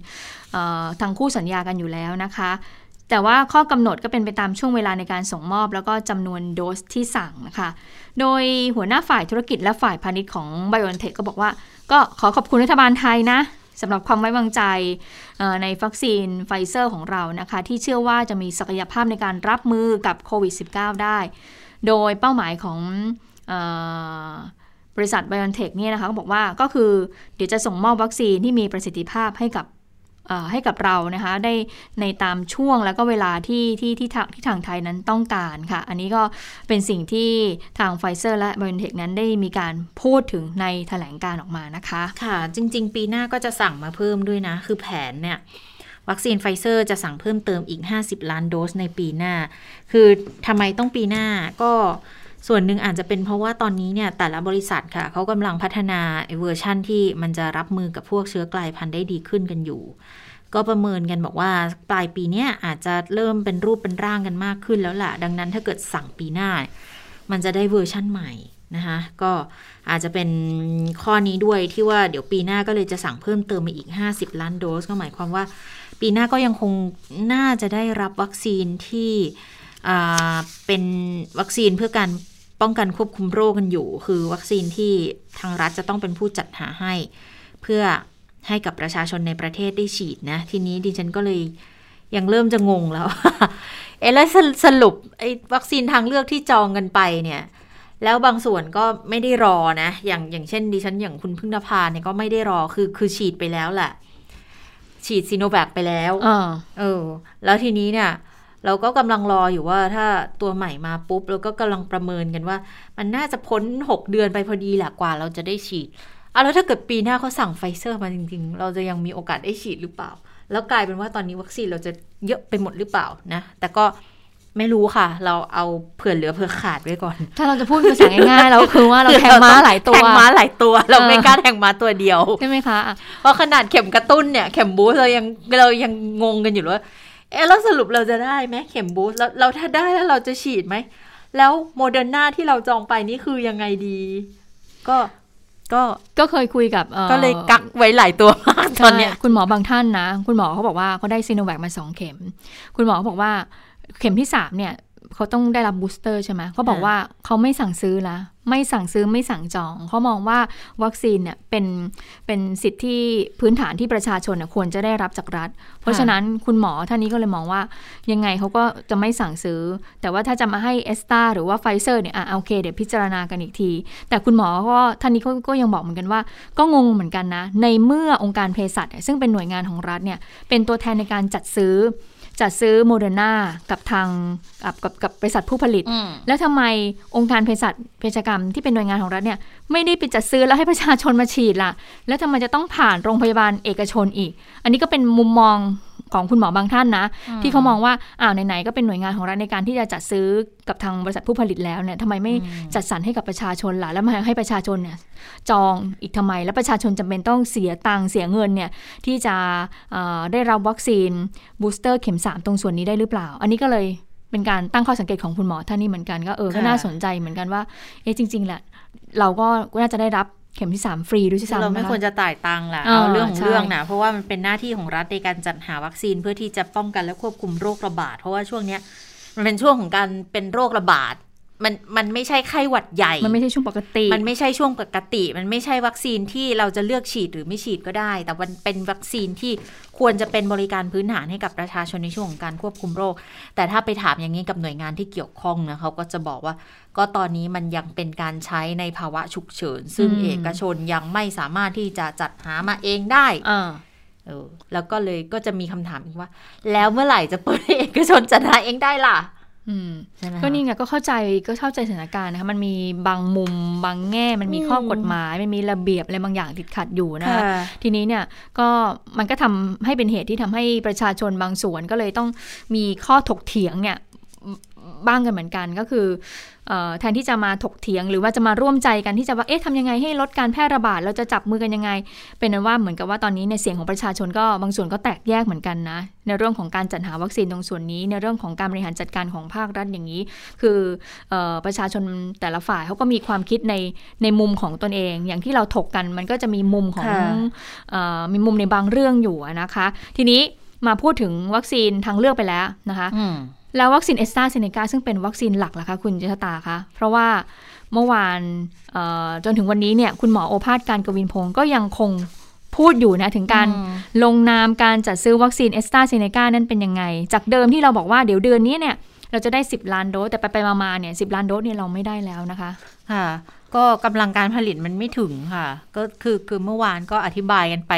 ทางคู่สัญญากันอยู่แล้วนะคะ แต่ว่าข้อกำหนดก็เป็นไปตามช่วงเวลาในการส่งมอบ แล้วก็จำนวนโดสที่สั่งนะคะ โดยหัวหน้าฝ่ายธุรกิจและฝ่ายพาณิชย์ของ b i o n t e c h ก็บอกว่า ก็ขอขอบคุณรัฐบาลไทยนะสำหรับความไว้วางใจในวัคซีนไฟเซอร์ของเรานะคะ ที่เชื่อว่าจะมีศักยภาพในการรับมือกับโควิด -19 ได้ โดยเป้าหมายของบริษัท b i o n t e c h เนี่ยนะคะก็บอกว่าก็คือเดี๋ยวจะส่งมอบวัคซีนที่มีประสิทธิภาพให้กับ ให้กับเรานะคะได้ในตามช่วงแล้วก็เวลาที่ที่ที่ทางที่ทางไทยนั้นต้องการค่ะ อันนี้ก็เป็นสิ่งที่ทางไฟเซอร์และ BioNTech นั้นได้มีการพูดถึงในแถลงการณ์ออกมานะคะ ค่ะ จริง ๆ ปีหน้าก็จะสั่งมาเพิ่มด้วยนะ คือแผนเนี่ยวัคซีนไฟเซอร์จะสั่งเพิ่มเติมอีก 50 ล้านโดสในปีหน้า คือทำไมต้องปีหน้าก็ ส่วนหนึ่งอาจจะเป็นเพราะว่าตอนนี้เนี่ยแต่ละบริษัทค่ะเขากำลังพัฒนาเวอร์ชั่นที่มันจะรับมือกับพวกเชื้อกลายพันธุ์ได้ดีขึ้นกันอยู่ ก็ประเมินกันบอกว่าปลายปีนี้อาจจะเริ่มเป็นรูปเป็นร่างกันมากขึ้นแล้วล่ะ ดังนั้นถ้าเกิดสั่งปีหน้า มันจะได้เวอร์ชั่นใหม่นะคะก็อาจจะเป็นข้อนี้ด้วยที่ว่าเดี๋ยวปีหน้าก็เลยจะสั่งเพิ่มเติมมาอีก 50 ล้านโดส ก็หมายความว่า ปีหน้าก็ยังคงน่าจะได้รับวัคซีนที่ เป็นวัคซีนเพื่อการป้องกันควบคุมโรคกันอยู่ คือวัคซีนที่ทางรัฐจะต้องเป็นผู้จัดหาให้ เพื่อให้กับประชาชนในประเทศได้ฉีดนะ ทีนี้ดิฉันก็เลยยังเริ่มจะงงแล้ว เอะแล้วสสรุปไอ้วัคซีนทางเลือกที่จองกันไปเนี่ยแล้วบางส่วนก็ไม่ได้รอนะ อย่างอย่างเช่นดิฉันอย่างคุณพึ่งนภาเนี่ยก็ไม่ได้รอคือคือฉีดไปแล้วแหละ ฉีดซีโนแวคไปแล้ว เออเออแล้วทีนี้เนี่ย เราก็กำลังรออยู่ว่าถ้าตัวใหม่มาปุ๊บเราก็กำลังประเมินกันว่า มันน่าจะพ้น 6 เดือนไปพอดีแหละกว่าเราจะได้ฉีดอะแล้วถ้าเกิดปีหน้าเขาสั่งไฟเซอร์มาจริงๆ เราจะยังมีโอกาสได้ฉีดหรือเปล่า แล้วกลายเป็นว่าตอนนี้วัคซีนเราจะเยอะไปหมดหรือเปล่านะ แต่ก็ไม่รู้ค่ะ เราเอาเผื่อเหลือเผื่อขาดไว้ก่อน ถ้าเราจะพูดภาษาง่ายๆเราคือว่าเราแทงม้าหลายตัวแทงม้าหลายตัว เราไม่เออกล้าแทงม้าตัวเดียวใช่ไหมคะอะเพราะขนาดเข็มกระตุ้นเนี่ยเข็มบูสต์เรายังเรายังงงกันอยู่เลยว่า เอะแล้วสรุปเราจะได้ไหมเข็มบูสต์แล้วเราถ้าได้แล้วเราจะฉีดไหม แล้วโมเดอร์นาที่เราจองไปนี่คือยังไงดี ก็ก็ก็เคยคุยกับอ่อก็เลยกักไว้หลายตัวมากตอนเนี้ยใช่คุณหมอบางท่านนะ คุณหมอเขาบอกว่าเขาได้ซีโนแวคมาสองเข็ม คุณหมอเขาบอกว่าเข็มที่สามเนี่ยเขาต้องได้รับ booster ใช่ไหมเขาบอกค่ะว่าเขาไม่สั่งซื้อละ ไม่สั่งซื้อไม่สั่งจอง เขามองว่าวัคซีนเนี่ยเป็นเป็นสิทธิพื้นฐานที่ประชาชนน่ะควรจะได้รับจากรัฐ เพราะฉะนั้นคุณหมอท่านนี้ก็เลยมองว่ายังไงเขาก็จะไม่สั่งซื้อ แต่ว่าถ้าจะมาให้แอสตราหรือว่าไฟเซอร์เนี่ยอะโอเคเดี๋ยวพิจารณากันอีกที แต่คุณหมอก็ท่านนี้เขาก็ยังบอกเหมือนกันว่า ก็งงเหมือนกันนะ ในเมื่อองค์การเภสัชซึ่งเป็นหน่วยงานของรัฐเนี่ยเป็นตัวแทนในการจัดซื้อ จัดซื้อโมเดอร์นากับทางกับกับกับบริษัทผู้ผลิตอืมแล้วทำไมองค์การเภสัชเภสัชกรรมที่เป็นหน่วยงานของรัฐเนี่ยไม่ได้ไปจัดซื้อแล้วให้ประชาชนมาฉีดล่ะ แล้วทำไมจะต้องผ่านโรงพยาบาลเอกชนอีก อันนี้ก็เป็นมุมมอง ของคุณหมอบางท่านนะ ที่เขามองว่าอ้าวไหนๆก็เป็นหน่วยงานของรัฐในการที่จะจัดซื้อกับทางบริษัทผู้ผลิตแล้วเนี่ยทำไมไม่จัดสรรให้กับประชาชนล่ะแล้วมาให้ประชาชนเนี่ยจองอีกทำไม แล้วประชาชนจำเป็นต้องเสียตังค์เสียเงินเนี่ยที่จะเอ่อได้รับวัคซีนบูสเตอร์เข็ม 3 ตรงส่วนนี้ได้หรือเปล่า อันนี้ก็เลยเป็นการตั้งข้อสังเกตของคุณหมอท่านนี้เหมือนกันก็เออก็ค่ะน่าสนใจเหมือนกันว่าเอ๊ะจริง ๆแหละเราก็น่าจะได้รับ เข็มที่ 3 ฟรีด้วยซ้ำเราไม่นะคะควรจะจ่ายตังค์แหละอ่าเอาเรื่องของใช่เรื่องนะเพราะว่ามันเป็นหน้าที่ของรัฐในการจัดหาวัคซีนเพื่อที่จะป้องกันและควบคุมโรคระบาด เพราะว่าช่วงเนี้ยมันเป็นช่วงของการเป็นโรคระบาดมันมันไม่ใช่ไข้หวัดใหญ่ มันไม่ใช่ช่วงปกติ มันไม่ใช่ช่วงปกติ มันไม่ใช่วัคซีนที่เราจะเลือกฉีดหรือไม่ฉีดก็ได้ แต่มันเป็นวัคซีนที่ ควรจะเป็นบริการพื้นฐานให้กับประชาชนในช่วงของการควบคุมโรค แต่ถ้าไปถามอย่างนี้กับหน่วยงานที่เกี่ยวข้องนะเขาก็จะบอกว่า ก็ตอนนี้มันยังเป็นการใช้ในภาวะฉุกเฉิน ซึ่งอืมเอกชนยังไม่สามารถที่จะจัดหามาเองได้อ่าเออแล้วก็เลยก็จะมีคำถามอีกว่า แล้วเมื่อไหร่จะเปิดให้เอกชนจัดหาเองได้ล่ะอืม ใช่ไหมคะก็นี่ไงก็เข้าใจก็เข้าใจสถานการณ์นะคะมันมีบางมุมบางแง่มันมีอืมข้อกฎหมาย มันมีระเบียบอะไรบางอย่างติดขัดอยู่นะคะค่ะทีนี้เนี่ยก็มันก็ทำให้เป็นเหตุที่ทำให้ประชาชนบางส่วนก็เลยต้องมีข้อถกเถียงเนี่ยบ้างกันเหมือนกันก็คือเออ แทนที่จะมาถกเถียง หรือว่าจะมาร่วมใจกันที่จะว่าเอ๊ะทำยังไงให้ลดการแพร่ระบาดเราจะจับมือกันยังไง เป็นนั้นว่าเหมือนกับว่าตอนนี้ในเสียงของประชาชนก็บางส่วนก็แตกแยกเหมือนกันนะในเรื่องของการจัดหาวัคซีนตรงส่วนนี้ ในเรื่องของการบริหารจัดการของภาครัฐอย่างนี้ คือเออประชาชนแต่ละฝ่ายเขาก็มีความคิดในในมุมของตนเอง อย่างที่เราถกกันมันก็จะมีมุมของค่ะเออมีมุมในบางเรื่องอยู่อะนะคะ ทีนี้มาพูดถึงวัคซีนทางเลือกไปแล้วนะคะอืม แล้ววัคซีนแอสตราเซเนกาซึ่งเป็นวัคซีนหลักล่ะคะคุณเจษฎาคะ เพราะว่าเมื่อวานเอ่อจนถึงวันนี้เนี่ยคุณหมอโอภาสการย์กวินพงศ์ก็ยังคงพูดอยู่นะถึงการอืมลงนามการจัดซื้อวัคซีนแอสตราเซเนกานั้นเป็นยังไง จากเดิมที่เราบอกว่าเดี๋ยวเดือนนี้เนี่ยเราจะได้ 10 ล้านโดส แต่ไปไปๆมาๆเนี่ยสิบล้านโดสเนี่ยเราไม่ได้แล้วนะคะค่ะก็กำลังการผลิตมันไม่ถึงค่ะ ก็คือคือเมื่อวานก็อธิบายกันไป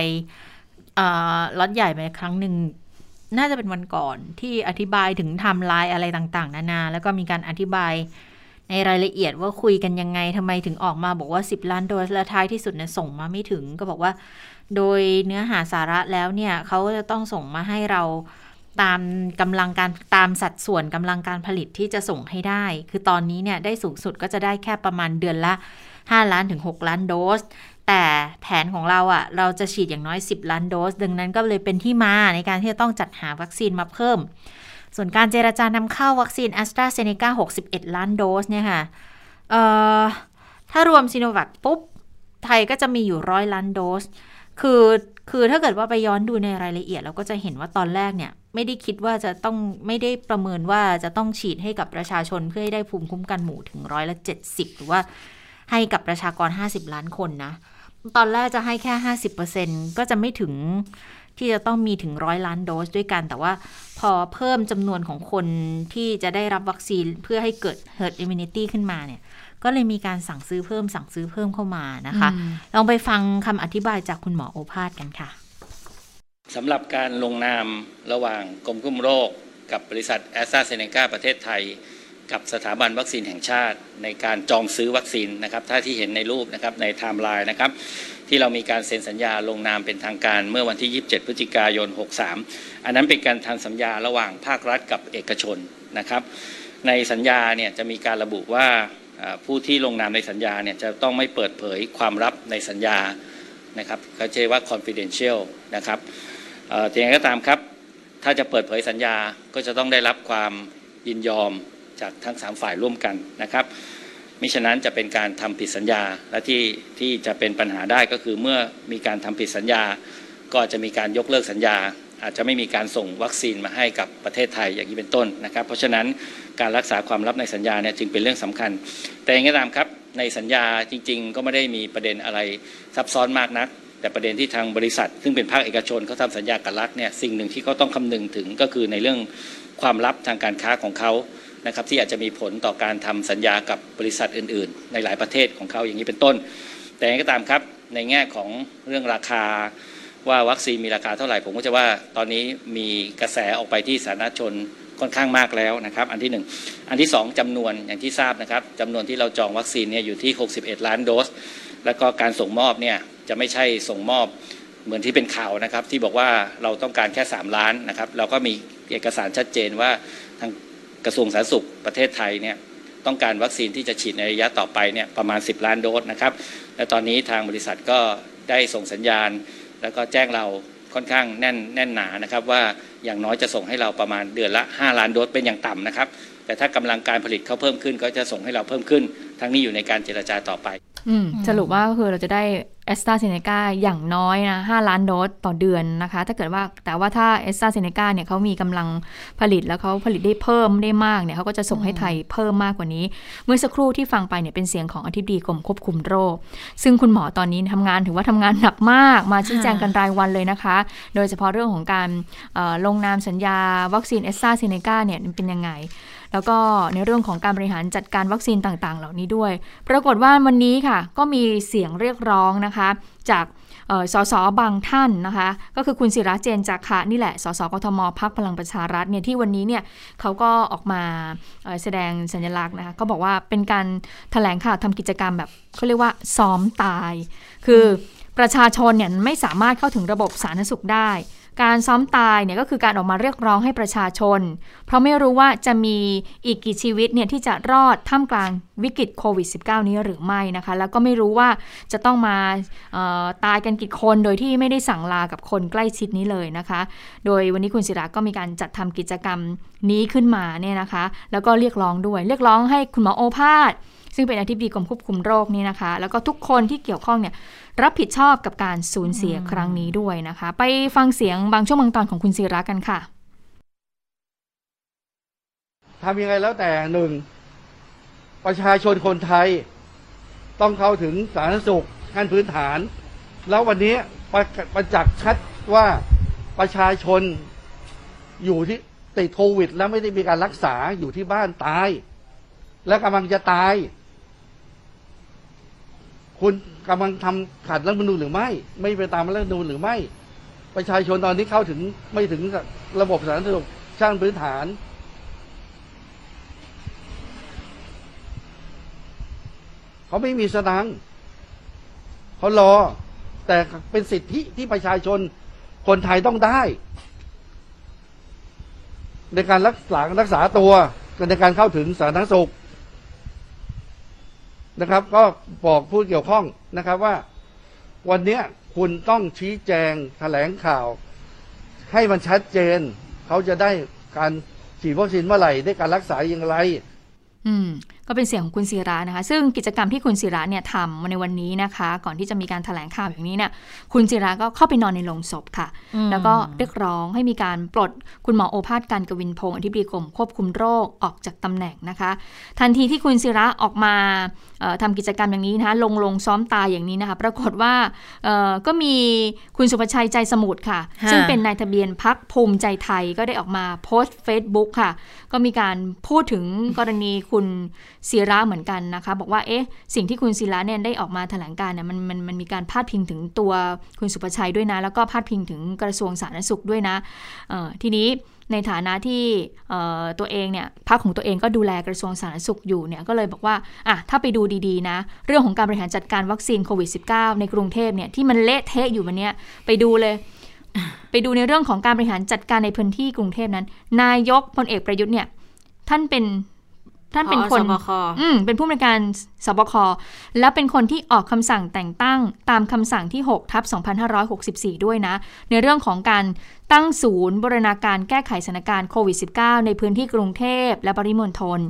เอ่อล็อตใหญ่ไปครั้งหนึ่ง น่าจะเป็นวันก่อนที่อธิบายถึงทม์ไลน์อะไรต่างๆ นานา แล้วก็มีการอธิบายในรายละเอียดว่าคุยกันยังไงทำไมถึงออกมาบอกว่า 10 ล้านโดสและท้ายที่สุดเนี่ยส่งมาไม่ถึง ก็บอกว่า โดยเนื้อหาสาระแล้วเนี่ยเขาจะต้องส่งมาให้เราตามกำลังการตามสัดส่วนกำลังการผลิตที่จะส่งให้ได้ คือตอนนี้เนี่ยได้สูงสุดก็จะได้แค่ประมาณเดือนละ 5 ล้านถึง 6 ล้านโดส แต่แผนของเราอะ่ะ เราจะฉีดอย่างน้อย 10 ล้านโดส ดังนั้นก็เลยเป็นที่มาในการที่จะต้องจัดหาวัคซีนมาเพิ่ม ส่วนการเจราจานำเข้าวัคซีน a s t r a z เซ e c a 61 ล้านโดสเนี่ยค่ะถ้ารวมซีโนแวคปุ๊บ ไทยก็จะมีอยู่ร้อยล้านโดส คือคือถ้าเกิดว่าไปย้อนดูในรายละเอียด เราก็จะเห็นว่าตอนแรกเนี่ยไม่ได้คิดว่าจะต้องไม่ได้ประเมินว่าจะต้องฉีดให้กับประชาชนเพื่อให้ได้ภูมิคุ้มกันหมู่ถึงร้อยละเจ็ดสิบหรือว่าให้กับประชากร 50 ล้านคนนะ ตอนแรกจะให้แค่50%ก็จะไม่ถึงที่จะต้องมีถึงร้อยล้านโดสด้วยกัน แต่ว่าพอเพิ่มจำนวนของคนที่จะได้รับวัคซีนเพื่อให้เกิด herd immunity ขึ้นมาเนี่ย ก็เลยมีการสั่งซื้อเพิ่มสั่งซื้อเพิ่มเข้ามานะคะอืมลองไปฟังคำอธิบายจากคุณหมอโอภาสกันค่ะสำหรับการลงนามระหว่างกรมควบคุมโรค กับบริษัทแอสตราเซเนกาประเทศไทย กับสถาบันวัคซีนแห่งชาติ ในการจองซื้อวัคซีนนะครับถ้าที่เห็นในรูปนะครับในไทม์ไลน์นะครับที่เรามีการเซ็นสัญญาลงนามเป็นทางการเมื่อวันที่ 27 พฤศจิกายน 63 อันนั้นเป็นการทำสัญญาระหว่างภาครัฐกับเอกชนนะครับในสัญญาเนี่ยจะมีการระบุว่าผู้ที่ลงนามในสัญญาเนี่ยจะต้องไม่เปิดเผยความลับในสัญญานะครับเขาเรียกว่า confidential นะครับอ่อแต่ยังไงก็ตามครับ ถ้าจะเปิดเผยสัญญาก็จะต้องได้รับความยินยอม จากทั้งสามฝ่ายร่วมกันนะครับมิฉะนั้นจะเป็นการทำผิดสัญญาและที่ที่จะเป็นปัญหาได้ก็คือเมื่อมีการทำผิดสัญญา ก็จะมีการยกเลิกสัญญา อาจจะไม่มีการส่งวัคซีนมาให้กับประเทศไทยอย่างนี้เป็นต้นนะครับ เพราะฉะนั้นการรักษาความลับในสัญญาเนี่ยจึงเป็นเรื่องสำคัญ แต่อยังไงก็ตามครับในสัญญาจริง ๆ ก็ไม่ได้มีประเด็นอะไรซับซ้อนมากนัก แต่ประเด็นที่ทางบริษัท ซึ่งเป็นภาคเอกชนเขาทำสัญญากับรัฐเนี่ยสิ่งหนึ่งที่เขาต้องคำนึงถึงก็คือในเรื่องความลับทางการค้าของเขา นะครับที่อาจจะมีผลต่อการทำสัญญากับบริษัทอื่น ๆ ในหลายประเทศของเขาอย่างนี้เป็นต้น แต่ยังไงก็ตามครับในแง่ของเรื่องราคาว่าวัคซีนมีราคาเท่าไหร่ ผมก็จะว่าตอนนี้มีกระแสออกไปที่สาธารณชนค่อนข้างมากแล้วนะครับ อันที่หนึ่งอันที่สองจำนวนอย่างที่ทราบนะครับจำนวนที่เราจองวัคซีนเนี่ยอยู่ที่ 61 ล้านโดส แล้วก็การส่งมอบเนี่ยจะไม่ใช่ส่งมอบเหมือนที่เป็นข่าวนะครับ ที่บอกว่าเราต้องการแค่ 3 ล้านนะครับ เราก็มีเอกสารชัดเจนว่าทาง กระทรวงสาธารณสุขประเทศไทยเนี่ยต้องการวัคซีนที่จะฉีดในระยะต่อไปเนี่ยประมาณ 10 ล้านโดสนะครับและตอนนี้ทางบริษัทก็ได้ส่งสัญญาณ แล้วก็แจ้งเราค่อนข้างแน่นแน่นหนานะครับ ว่าอย่างน้อยจะส่งให้เราประมาณเดือนละ 5 ล้านโดสเป็นอย่างต่ำนะครับ แต่ถ้ากำลังการผลิตเขาเพิ่มขึ้นก็จะส่งให้เราเพิ่มขึ้น ทั้งนี้อยู่ในการเจรจาต่อไปอืมสรุปว่าก็คือเราจะได้ แอสตราเซเนกาอย่างน้อยนะ5ล้านโดสต่อเดือนนะคะ ถ้าเกิดว่าแต่ว่าถ้าแอสตราเซเนกาเนี่ยเขามีกำลังผลิตแล้วเขาผลิตได้เพิ่มได้มากเนี่ยเขาก็จะส่งให้ไทยเพิ่มมากกว่านี้ เมื่อสักครู่ที่ฟังไปเนี่ยเป็นเสียงของอธิบดีกรมควบคุมโรค ซึ่งคุณหมอตอนนี้ทำงานถือว่าทำงานหนักมากมาชี้แจงกันรายวันเลยนะคะ โดยเฉพาะเรื่องของการเอ่อลงนามสัญญาวัคซีนแอสตราเซเนกาเนี่ยเป็นยังไง แล้วก็ในเรื่องของการบริหารจัดการวัคซีนต่างๆ เหล่านี้ด้วย ปรากฏว่าวันนี้ค่ะ ก็มีเสียงเรียกร้องนะคะ จากสสบางท่านนะคะ ก็คือคุณสิระเจนจาคะนี่แหละสสกทมพรรคพลังประชารัฐเนี่ยที่วันนี้เนี่ยเขาก็ออกมาแสดงสัญลักษณ์นะคะก็บอกว่าเป็นการแถลงข่าวทำกิจกรรมแบบเขาเรียกว่าซ้อมตาย คือประชาชนเนี่ยไม่สามารถเข้าถึงระบบสาธารณสุขได้ การซ้อมตายเนี่ยก็คือการออกมาเรียกร้องให้ประชาชน เพราะไม่รู้ว่าจะมีอีกกี่ชีวิตเนี่ยที่จะรอดท่ามกลางวิกฤตโควิด -19 นี้หรือไม่นะคะ แล้วก็ไม่รู้ว่าจะต้องมาตายกันกี่คนโดยที่ไม่ได้สั่งลากับคนใกล้ชิดนี้เลยนะคะ โดยวันนี้คุณศิระก็มีการจัดทำกิจกรรมนี้ขึ้นมาเนี่ยนะคะ แล้วก็เรียกร้องด้วย เรียกร้องให้คุณหมอโอภาสซึ่งเป็นอธิบดีกรมควบคุมโรคนี่นะคะ แล้วก็ทุกคนที่เกี่ยวข้องเนี่ย รับผิดชอบกับการสูญเสียครั้งนี้ด้วยนะคะ ไปฟังเสียงบางช่วงบางตอนของคุณศิระกันค่ะทำยังไงแล้วแต่หนึ่งประชาชนคนไทย ต้องเข้าถึงสาธารณสุขขั้นพื้นฐาน แล้ววันนี้ประประจักษ์ชัดว่าประชาชนอยู่ที่ติดโควิด แล้วไม่ได้มีการรักษาอยู่ที่บ้านตาย และกำลังจะตาย คุณ กำลังทำขัดรัฐมนูญหรือไม่ ไม่ไปตามรัฐมนูญหรือไม่ ประชาชนตอนนี้เข้าถึงไม่ถึงระบบสาธารณสุขชั้นพื้นฐาน เขาไม่มีสตังเขารอ แต่เป็นสิทธิที่ประชาชนคนไทยต้องได้ ในการรักษารักษาตัวในการเข้าถึงสาธารณสุข นะครับ ก็บอกผู้เกี่ยวข้องนะครับว่า วันนี้คุณต้องชี้แจงแถลงข่าว ให้มันชัดเจน เขาจะได้การฉีดวัคซีนเมื่อไหร่ได้การรักษาอย่างไร อืมก็เป็นเสียงของคุณศิระนะคะ ซึ่งกิจกรรมที่คุณศิระเนี่ยทำมาในวันนี้นะคะ ก่อนที่จะมีการถแถลงข่าวอย่างนี้เนี่ยคุณศิระก็เข้าไปนอนในโรงศพค่ะ แล้วก็เรียกร้องให้มีการปลดคุณหมอโอภาสการกวินพงศ์อธิบดีกรมควบคุมโรคออกจากตำแหน่งนะคะ ทันทีที่คุณศิระออกมาทำกิจกรรมอย่างนี้นะคะลงลงซ้อมตายอย่างนี้นะคะ ปรากฏว่าก็มีคุณสุภชัยใจสมุทรค่ะ ซึ่งเป็นนายทะเบียนพักภูมิใจไทยก็ได้ออกมาโพสต์ Facebook ค่ะ ก็มีการพูดถึงกรณีคุณศิระเหมือนกันนะคะ บอกว่าเอ๊ะสิ่งที่คุณศิระเนี่ยได้ออกมาแถลงการเนี่ยมันมันมันมีการพาดพิงถึงตัวคุณสุภชัยด้วยนะ แล้วก็พาดพิงถึงกระทรวงสาธารณสุขด้วยนะทีนี้ในฐานะที่ตัวเองเนี่ยพักของตัวเองก็ดูแลกระทรวงสาธารณสุขอยู่เนี่ยก็เลยบอกว่าอะถ้าไปดูดีๆนะ เรื่องของการบริหารจัดการวัคซีนโควิด -19 ในกรุงเทพเนี่ยที่มันเละเทะอยู่วันนี้ไปดูเลย ไปดูในเรื่องของการบริหารจัดการในพื้นที่กรุงเทพนั้น นายกพลเอกประยุทธ์เนี่ยท่านเป็น ท่านเป็นคนอืมเป็นผู้บริการสบค และเป็นคนที่ออกคำสั่งแต่งตั้งตามคำสั่งที่6ทับ2564 ด้วยนะ ในเรื่องของการตั้งศูนย์บรณาการแก้ไขสถานการณ์โควิด -19 ในพื้นที่กรุงเทพและปริมณฑล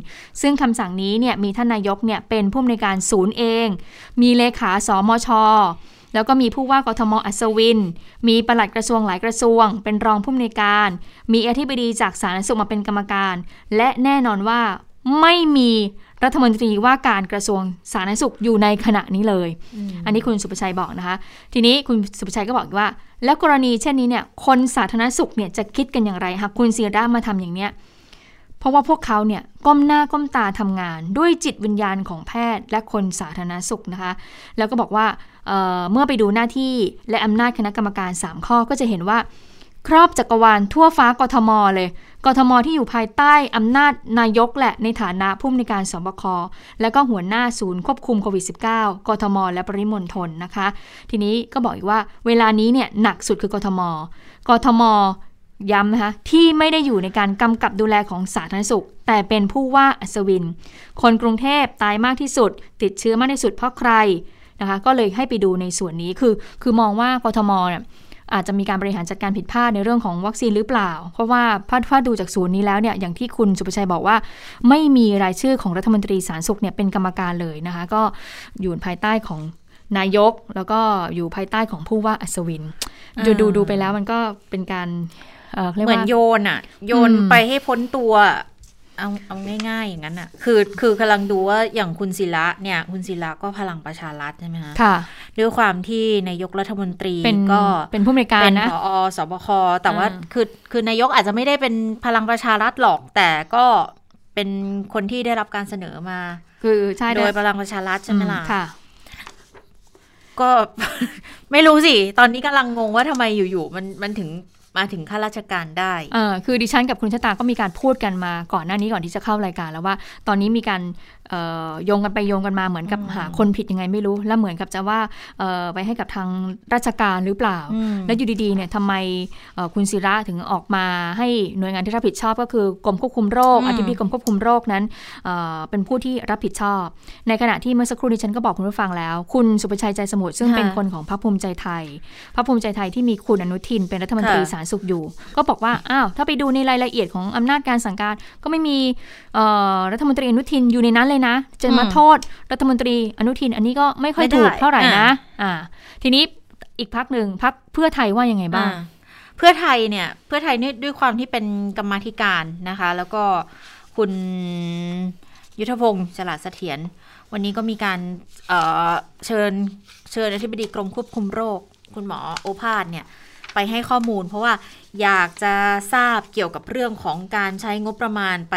ซึ่งคำสั่งนี้เนี่ยมีท่านนายกเนี่ยเป็นผู้บริการศูนย์เอง มีเลขาสมชแล้วก็มีผู้ว่ากทมอัศวิน มีปลัดกระทรวงหลายกระทรวง เป็นรองผู้อำนวยการ มีอธิบดีจากสาธารณสุขมาเป็นกรรมการ และแน่นอนว่า ไม่มีรัฐมนตรีว่าการกระทรวงสาธารณสุขอยู่ในขณะนี้เลย อันนี้คุณสุประชัยบอกนะคะ ทีนี้คุณสุประชัยก็บอกว่า แล้วกรณีเช่นนี้เนี่ย คนสาธารณสุขเนี่ยจะคิดกันอย่างไรหากคุณเซียร่ามาทำอย่างเนี้ย เพราะว่าพวกเขาเนี่ยก้มหน้าก้มตาทำงาน ด้วยจิตวิญญาณของแพทย์และคนสาธารณสุขนะคะ แล้วก็บอกว่าเเมื่อไปดูหน้าที่และอำนาจคณะกรรมการ 3 ข้อก็จะเห็นว่า ครอบจักรวาลทั่วฟ้ากทมเลย กทมที่อยู่ภายใต้อำนาจนายกแหละในฐานะผู้มีการสบค และก็หัวหน้าศูนย์ควบคุมโควิด -19 กทม และปริมณฑลนะคะ ทีนี้ก็บอกอีกว่าเวลานี้เนี่ยหนักสุดคือกทม กทมย้ำนะคะที่ไม่ได้อยู่ในการกำกับดูแลของสาธารณสุข แต่เป็นผู้ว่าอัศวิน คนกรุงเทพตายมากที่สุด ติดเชื้อมากที่สุดเพราะใครนะคะก็เลยให้ไปดูในส่วนนี้คือ คือมองว่ากทมเนี่ย อาจจะมีการบริหารจัดการผิดพลาดในเรื่องของวัคซีนหรือเปล่า เพราะว่าพาดดูจากศูนย์นี้แล้วเนี่ยอย่างที่คุณสุประชัยบอกว่า ไม่มีรายชื่อของรัฐมนตรีสาธารณสุขเนี่ยเป็นกรรมการเลยนะคะ ก็อยู่ภายใต้ของนายก แล้วก็อยู่ภายใต้ของผู้ว่าอัศวิน ดูดูดูไปแล้วมันก็เป็นการเหมือนโยนอะโยนไปให้พ้นตัว เอาเอาง่ายๆอย่างนั้นอะคือคือกำลังดูว่าอย่างคุณศิระเนี่ย คุณศิระก็พลังประชารัฐใช่ไหมคะค่ะ ด้วยความที่นายกรัฐมนตรีก็เป็นผู้มีการนะเป็นผอสบคแต่ว่าคือคือนายกอาจจะไม่ได้เป็นพลังประชารัฐหรอก แต่ก็เป็นคนที่ได้รับการเสนอมา คือใช่โดยพลังประชารัฐใช่ไหมล่ะค่ะ ก็ไม่รู้สิ ตอนนี้กำลังงงว่าทำไมอยู่ๆมันมันถึง มาถึงข้าราชการได้ออคือดิฉันกับคุณชะตาก็มีการพูดกันมาก่อนหน้านี้ก่อนที่จะเข้ารายการแล้วว่า ตอนนี้มีการ โยงกันไปโยงกันมาเหมือนกับหาคนผิดยังไงไม่รู้ แล้วเหมือนกับจะว่าไปให้กับทางราชการหรือเปล่า แล้วอยู่ดีๆเนี่ยทำไมคุณศิระถึงออกมาให้หน่วยงานที่รับผิดชอบก็คือกรมควบคุมโรคอธิบดีกรมควบคุมโรคนั้นเป็นผู้ที่รับผิดชอบ ในขณะที่เมื่อสักครู่นี้ฉันก็บอกคุณผู้ฟังแล้ว คุณสุประชัยใจสมุทรซึ่งเป็นคนของพรรคภูมิใจไทยพรรคภูมิใจไทยที่มีคุณอนุทิน เป็นรัฐมนตรีสาธารณสุขอยู่ ก็บอกว่าอ้าวถ้าไปดูในรายละเอียดของอำนาจการสั่งการก็ไม่มีรัฐมนตรีอนุทินอยู่ในนั้นเลยนะ จะมาโทษรัฐมนตรีอนุทินอันนี้ก็ไม่ค่อยถูกเท่าไหร่นะ อ่า ทีนี้อีกพักหนึ่งพักเพื่อไทยว่ายังไงบ้าง เพื่อไทยเนี่ย เพื่อไทยนี่ด้วยความที่เป็นกรรมธิการนะคะ แล้วก็คุณยุทธพงศ์ฉลาดเสถียรวันนี้ก็มีการเเชิญเชิญอธิบดีกรมควบคุมโรค คุณหมอโอภาสเนี่ยไปให้ข้อมูล เพราะว่าอยากจะทราบเกี่ยวกับเรื่องของการใช้งบประมาณไป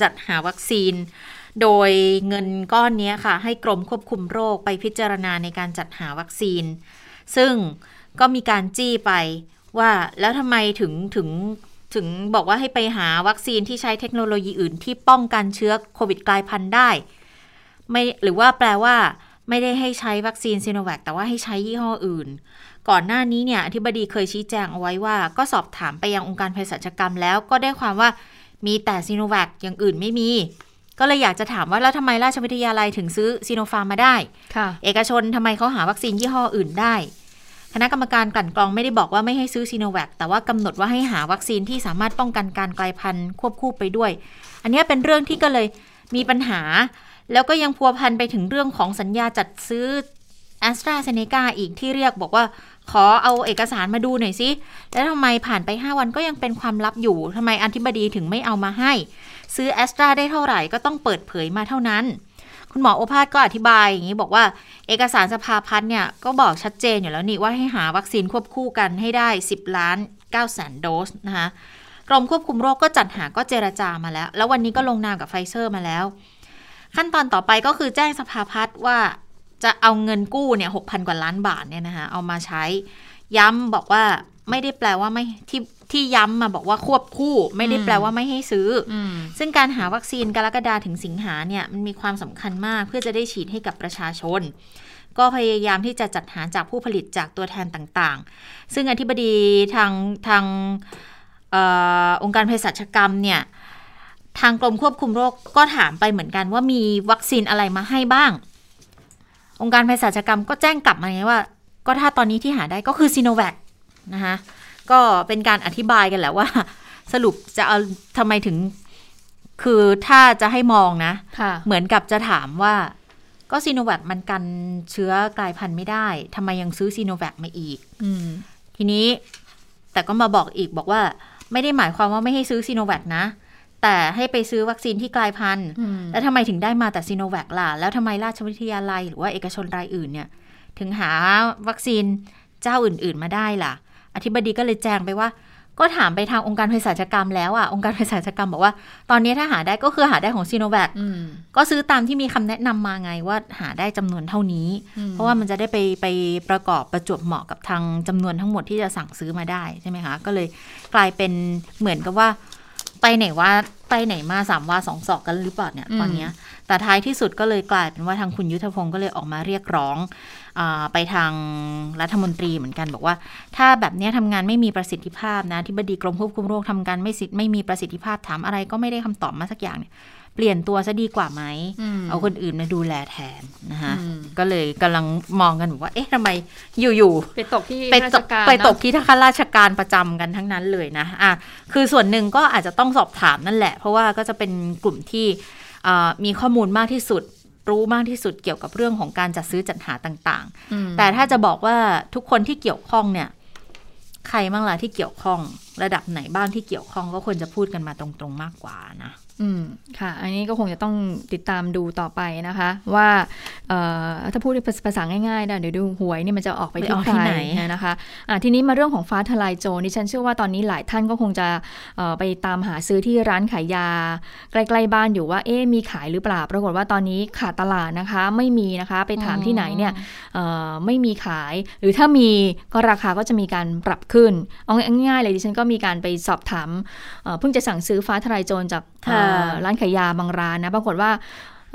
จัดหาวัคซีน โดยเงินก้อนนี้ค่ะ ให้กรมควบคุมโรคไปพิจารณาในการจัดหาวัคซีน ซึ่งก็มีการจี้ไปว่าแล้วทำไมถึงถึงถึงบอกว่าให้ไปหาวัคซีนที่ใช้เทคโนโลยีอื่นที่ป้องกันเชื้อโควิดกลายพันธุ์ได้ไม่หรือว่าแปลว่า ไม่ได้ให้ใช้วัคซีนซีโนแวคแต่ว่าให้ใช้ยี่ห้ออื่น ก่อนหน้านี้เนี่ยอธิบดีเคยชี้แจงเอาไว้ว่า ก็สอบถามไปยังองค์การเภสัชกรรมแล้วก็ได้ความว่ามีแต่ซีโนแวคอย่างอื่นไม่มี ก็เลยอยากจะถามว่า แล้วทำไมราชวิทยาลัยถึงซื้อซีโนฟาร์มมาได้ค่ะเอกชนทำไมเขาหาวัคซีนยี่ห้ออื่นได้ คณะกรรมการกลั่นกรองไม่ได้บอกว่าไม่ให้ซื้อซีโนแวคแต่ว่ากำหนดว่าให้หาวัคซีนที่สามารถป้องกันการกลายพันธุ์ควบคู่ไปด้วย อันนี้เป็นเรื่องที่ก็เลยมีปัญหา แล้วก็ยังพัวพันไปถึงเรื่องของสัญญาจัดซื้อแอสตราเซเนกาอีกที่เรียกบอกว่าขอเอาเอกสารมาดูหน่อยสิ แล้วทำไมผ่านไป 5 วันก็ยังเป็นความลับอยู่ ทำไมอธิบดีถึงไม่เอามาให้ ซื้อแอสตราได้เท่าไหร่ก็ต้องเปิดเผยมาเท่านั้น คุณหมอโอภาสก็อธิบายอย่างนี้บอกว่าเอกสารสภาพัฒน์เนี่ยก็บอกชัดเจนอยู่แล้วนี่ว่าให้หาวัคซีนควบคู่กันให้ได้ 10 ล้าน9แสนโดสนะคะกรมควบคุมโรคก็จัดหาก็เจรจามาแล้ว แล้ววันนี้ก็ลงนามกับไฟเซอร์มาแล้ว ขั้นตอนต่อไปก็คือแจ้งสภาพัฒน์ว่าจะเอาเงินกู้เนี่ยหกพันกว่าล้านบาทเนี่ยนะคะเอามาใช้ ย้ำบอกว่าไม่ได้แปลว่าไม่ที่ ที่ย้ำมาบอกว่าควบคู่ไม่ได้แปลว่าไม่ให้ซื้อออืมซึ่งการหาวัคซีนกรกฎาถึงสิงหาเนี่ยมันมีความสำคัญมากเพื่อจะได้ฉีดให้กับประชาชน ก็พยายามที่จะจัดหาจากผู้ผลิตจากตัวแทนต่างๆ ซึ่งอธิบดีทางทางเออองค์การเภสัชกรรมเนี่ยทางกรมควบคุมโรคก็ถามไปเหมือนกันว่ามีวัคซีนอะไรมาให้บ้าง องค์การเภสัชกรรมก็แจ้งกลับมาไงว่า ก็ถ้าตอนนี้ที่หาได้ก็คือซีโนแวคนะคะ ก็เป็นการอธิบายกันแหละว่า สรุปจะเอาทำไมถึง คือถ้าจะให้มองนะค่ะเหมือนกับจะถามว่า ก็ซีโนแวคมันกันเชื้อกลายพันธุ์ไม่ได้ทำไมยังซื้อซีโนแวคมาอีกอืมทีนี้ แต่ก็มาบอกอีกบอกว่า ไม่ได้หมายความว่าไม่ให้ซื้อซีโนแวคนะแต่ให้ไปซื้อวัคซีนที่กลายพันธุ์อืมแล้วทำไมถึงได้มาแต่ซีโนแวคล่ะ แล้วทำไมราชวิทยาลัยหรือว่าเอกชนรายอื่นเนี่ย ถึงหาวัคซีนเจ้าอื่น ๆ มาได้ล่ะ อธิบดีก็เลยแจ้งไปว่า ก็ถามไปทางองค์การเภสัชกรรมแล้วอะองค์การเภสัชกรรมบอกว่า ตอนนี้ถ้าหาได้ก็คือหาได้ของซีโนแวคอืมก็ซื้อตามที่มีคำแนะนำมาไงว่าหาได้จำนวนเท่านี้อืมเพราะว่ามันจะได้ไปไปประกอบประจวบเหมาะกับทางจำนวนทั้งหมดที่จะสั่งซื้อมาได้ใช่ไหมคะก็เลยกลายเป็นเหมือนกับว่าไปไหนว่าไปไหนมาสามว่าสองศอกกันหรือเปล่าเนี่ยอืมตอนเนี้ยแต่ท้ายที่สุดก็เลยกลายเป็นว่าทางคุณยุทธพงศ์ก็เลยออกมาเรียกร้องอา ไปทางรัฐมนตรีเหมือนกัน บอกว่า ถ้าแบบเนี้ยทำงานไม่มีประสิทธิภาพนะที่บดีกรมควบคุมโรคทำการไม่สิไม่มีประสิทธิภาพถามอะไรก็ไม่ได้คำตอบมาสักอย่างเนี่ยเปลี่ยนตัวซะดีกว่าไหมมเอาคนอื่นมาดูแลแทนนะคะอืมก็เลยกำลังมองกันว่า เอ๊ะทำไมอยู่ไปตกที่ๆไปราตชกการไปตกเนอะที่ข้าราชการประจำกันทั้งนั้นเลยนะอะคือส่วนหนึ่งก็อาจจะต้องสอบถามนั่นแหละ เพราะว่าก็จะเป็นกลุ่มที่อ่ามีข้อมูลมากที่สุด รู้มากที่สุดเกี่ยวกับเรื่องของการจัดซื้อจัดหาต่างอืมๆแต่ถ้าจะบอกว่าทุกคนที่เกี่ยวข้องเนี่ย ใครบ้างล่ะที่เกี่ยวข้อง ระดับไหนบ้างที่เกี่ยวข้องก็ควรจะพูดกันมาตรงๆมากกว่านะอืมค่ะ อันนี้ก็คงจะต้องติดตามดูต่อไปนะคะ ว่าเอ่อถ้าพูดภาษาง่ายๆนะเดี๋ยวดูหวยนี่มันจะออกไปไปที่ออกใคที่รไหนนะคะอะทีนี้มาเรื่องของฟ้าทลายโจรดิฉันเชื่อว่าตอนนี้หลายท่านก็คงจะเอ่อไปตามหาซื้อที่ร้านขายยา ใกล้ๆบ้านอยู่ว่าเอ๊ะมีขายหรือเปล่า ปรากฏว่าตอนนี้ขาดตลาดนะคะ ไม่มีนะคะ ไปถามที่ไหนเนี่ยเอ่อไม่มีขาย หรือถ้ามีก็ราคาก็จะมีการปรับขึ้นเอาง่ายๆเลยดิฉันก็มีการไปสอบถามเอ่อเพิ่งจะสั่งซื้อฟ้าทลายโจรจากค่ะเอ่อร้านขายยาบางร้านนะปรากฏว่า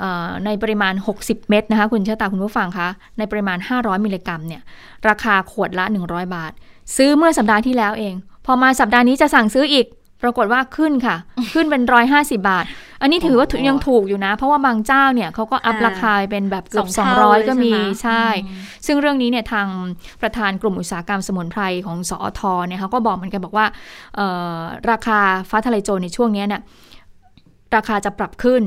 เอ่อในปริมาณ 60 เม็ดนะคะ คุณเชษตาคุณผู้ฟังคะ ในปริมาณ 500 มิลลิกรัมเนี่ย ราคาขวดละ 100 บาท ซื้อเมื่อสัปดาห์ที่แล้วเอง พอมาสัปดาห์นี้จะสั่งซื้ออีก ปรากฏว่าขึ้นค่ะ ขึ้นเป็น 150 บาท อันนี้ถือว่าโอ้โหยังถูกอยู่นะ เพราะว่าบางเจ้าเนี่ยเขาก็อัพค่ะราคาไปเป็นแบบเกือบสองเท่า200 ก็มีเลยใช่ใช่ไหมซึ่งเรื่องนี้เนี่ยทางประธานกลุ่มอุตสาหกรรมสมุนไพรของสอทเนี่ยเขาก็บอกเหมือนกันบอกว่าเอ่อราคาฟ้าทะลายโจรในช่วงเนี้ยเนี่ย ราคาจะปรับขึ้น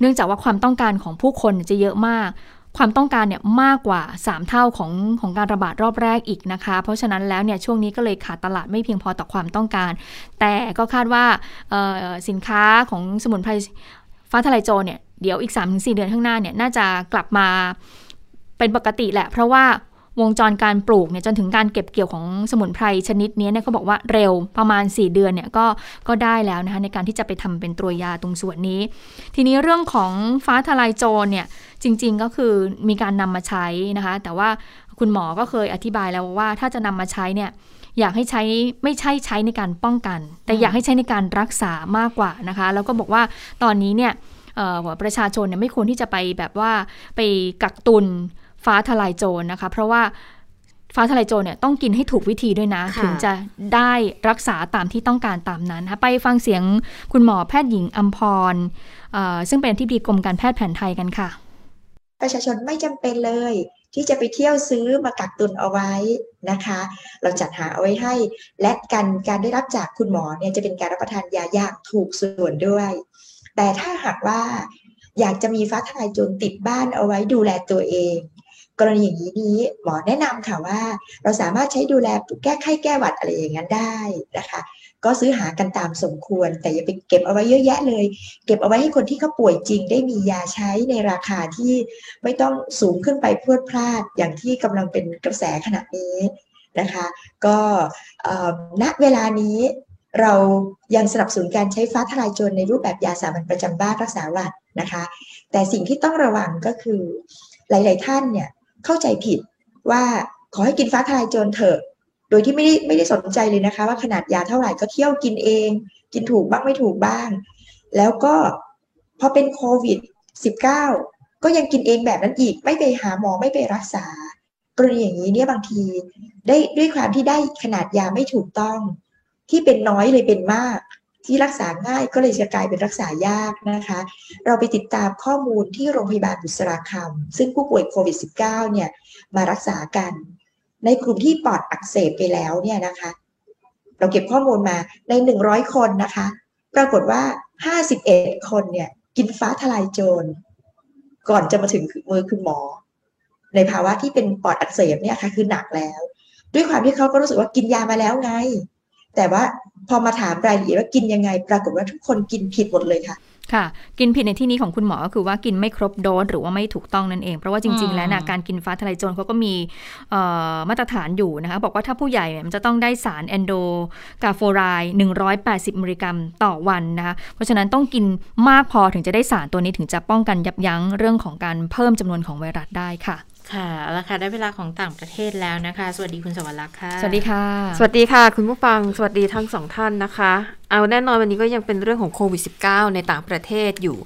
เนื่องจากว่าความต้องการของผู้คนจะเยอะมาก ความต้องการเนี่ยมากกว่า 3 เท่าของของการระบาดรอบแรกอีกนะคะ เพราะฉะนั้นแล้วเนี่ยช่วงนี้ก็เลยขาดตลาดไม่เพียงพอต่อความต้องการ แต่ก็คาดว่าสินค้าของสมุนไพรฟ้าทะลายโจรเนี่ยเดี๋ยวอีก 3-4 เดือนข้างหน้าเนี่ยน่าจะกลับมาเป็นปกติแหละ เพราะว่า วงจรการปลูกเนี่ยจนถึงการเก็บเกี่ยวของสมุนไพรชนิดนี้เนี่ยเขาบอกว่าเร็วประมาณ 4 เดือนเนี่ยก็ก็ได้แล้วนะคะในการที่จะไปทำเป็นตัวยาตรงส่วนนี้ ทีนี้เรื่องของฟ้าทลายโจรเนี่ยจริง ๆก็คือมีการนำมาใช้นะคะ แต่ว่าคุณหมอก็เคยอธิบายแล้วว่าถ้าจะนำมาใช้เนี่ยอยากให้ใช้ไม่ใช่ใช้ในการป้องกัน แต่อยากให้ใช้ในการรักษามากกว่านะคะ แล้วก็บอกว่าตอนนี้เนี่ยประชาชนเนี่ยไม่ควรที่จะไปแบบว่าไปกักตุน ฟ้าทลายโจรนะคะ เพราะว่าฟ้าทลายโจรเนี่ยต้องกินให้ถูกวิธีด้วยนะค่ะถึงจะได้รักษาตามที่ต้องการตามนั้นนะคะไปฟังเสียงคุณหมอแพทย์หญิงอัมพรเอ่อซึ่งเป็นที่ปรึกรมการแพทย์แผนไทยกันค่ะ ประชาชนไม่จำเป็นเลย ที่จะไปเที่ยวซื้อมากักตุนเอาไว้นะคะ เราจัดหาเอาไว้ให้ และการการได้รับจากคุณหมอเนี่ยจะเป็นการรับประทานยาอย่างถูกส่วนด้วย แต่ถ้าหากว่าอยากจะมีฟ้าทลายโจรติดบ้านเอาไว้ดูแลตัวเอง กรณีอย่างนี้นี้หมอแนะนำค่ะว่า เราสามารถใช้ดูแลแก้ไข้แก้หวัดอะไรอย่างนั้นได้นะคะ ก็ซื้อหากันตามสมควร แต่อย่าไปเก็บเอาไว้เยอะแยะเลย เก็บเอาไว้ให้คนที่เขาป่วยจริง ได้มียาใช้ในราคาที่ไม่ต้องสูงขึ้นไปพรวดพลาดอย่างที่กำลังเป็นกระแสขณะนี้นะคะ ก็ณเวลานี้เรายังสนับสนุนการใช้ฟ้าทลายโจรในรูปแบบยาสามัญประจำบ้านรักษาหวัดนะคะ แต่สิ่งที่ต้องระวังก็คือหลาย ๆ ท่านเนี่ย เข้าใจผิดว่าขอให้กินฟ้าทลายโจรเถอะ โดยที่ไม่ได้ไม่ได้สนใจเลยนะคะ ว่าขนาดยาเท่าไหร่ก็เที่ยวกินเอง กินถูกบ้างไม่ถูกบ้าง แล้วก็พอเป็นโควิด -19 ก็ยังกินเองแบบนั้นอีก ไม่ไปหาหมอไม่ไปรักษากรณีอย่างนี้เนี่ยบางทีได้ด้วยความที่ได้ขนาดยาไม่ถูกต้อง ที่เป็นน้อยเลยเป็นมาก ที่รักษาง่ายก็เลยจะกลายเป็นรักษายากนะคะ เราไปติดตามข้อมูลที่โรงพยาบาลบุษราคำซึ่งผู้ป่วยโควิด -19 เนี่ยมารักษากัน ในกลุ่มที่ปอดอักเสบไปแล้วเนี่ยนะคะ เราเก็บข้อมูลมาใน 100 คนนะคะ ปรากฏว่า 51 คนเนี่ยกินฟ้าทลายโจรก่อนจะมาถึงมือคุณหมอ ในภาวะที่เป็นปอดอักเสบเนี่ยค่ะคือหนักแล้ว ด้วยความที่เขาก็รู้สึกว่ากินยามาแล้วไง แต่ว่าพอมาถามรายละเอียดว่ากินยังไง ปรากฏว่าทุกคนกินผิดหมดเลยค่ะค่ะ กินผิดในที่นี้ของคุณหมอก็คือว่ากินไม่ครบโดสหรือว่าไม่ถูกต้องนั่นเอง เพราะว่าจริง ๆ แล้วนะการกินฟ้าทลายโจรเขาก็มีมาตรฐานอยู่นะคะบอกว่าถ้าผู้ใหญ่มันจะต้องได้สารแอนโดกาโฟไรด์180มิลลิกรัมต่อวันนะคะเพราะฉะนั้นต้องกินมากพอถึงจะได้สารตัวนี้ถึงจะป้องกันยับยั้งเรื่องของการเพิ่มจำนวนของไวรัสได้ค่ะ ค่ะแล้วค่ะ ได้เวลาของต่างประเทศแล้วนะคะ สวัสดีคุณสวรรค์ค่ะ สวัสดีค่ะ สวัสดีค่ะ คุณผู้ฟัง สวัสดีทั้งสองท่านนะคะ เอาแน่นอนวันนี้ก็ยังเป็นเรื่องของโควิด -19 ในต่างประเทศอยู่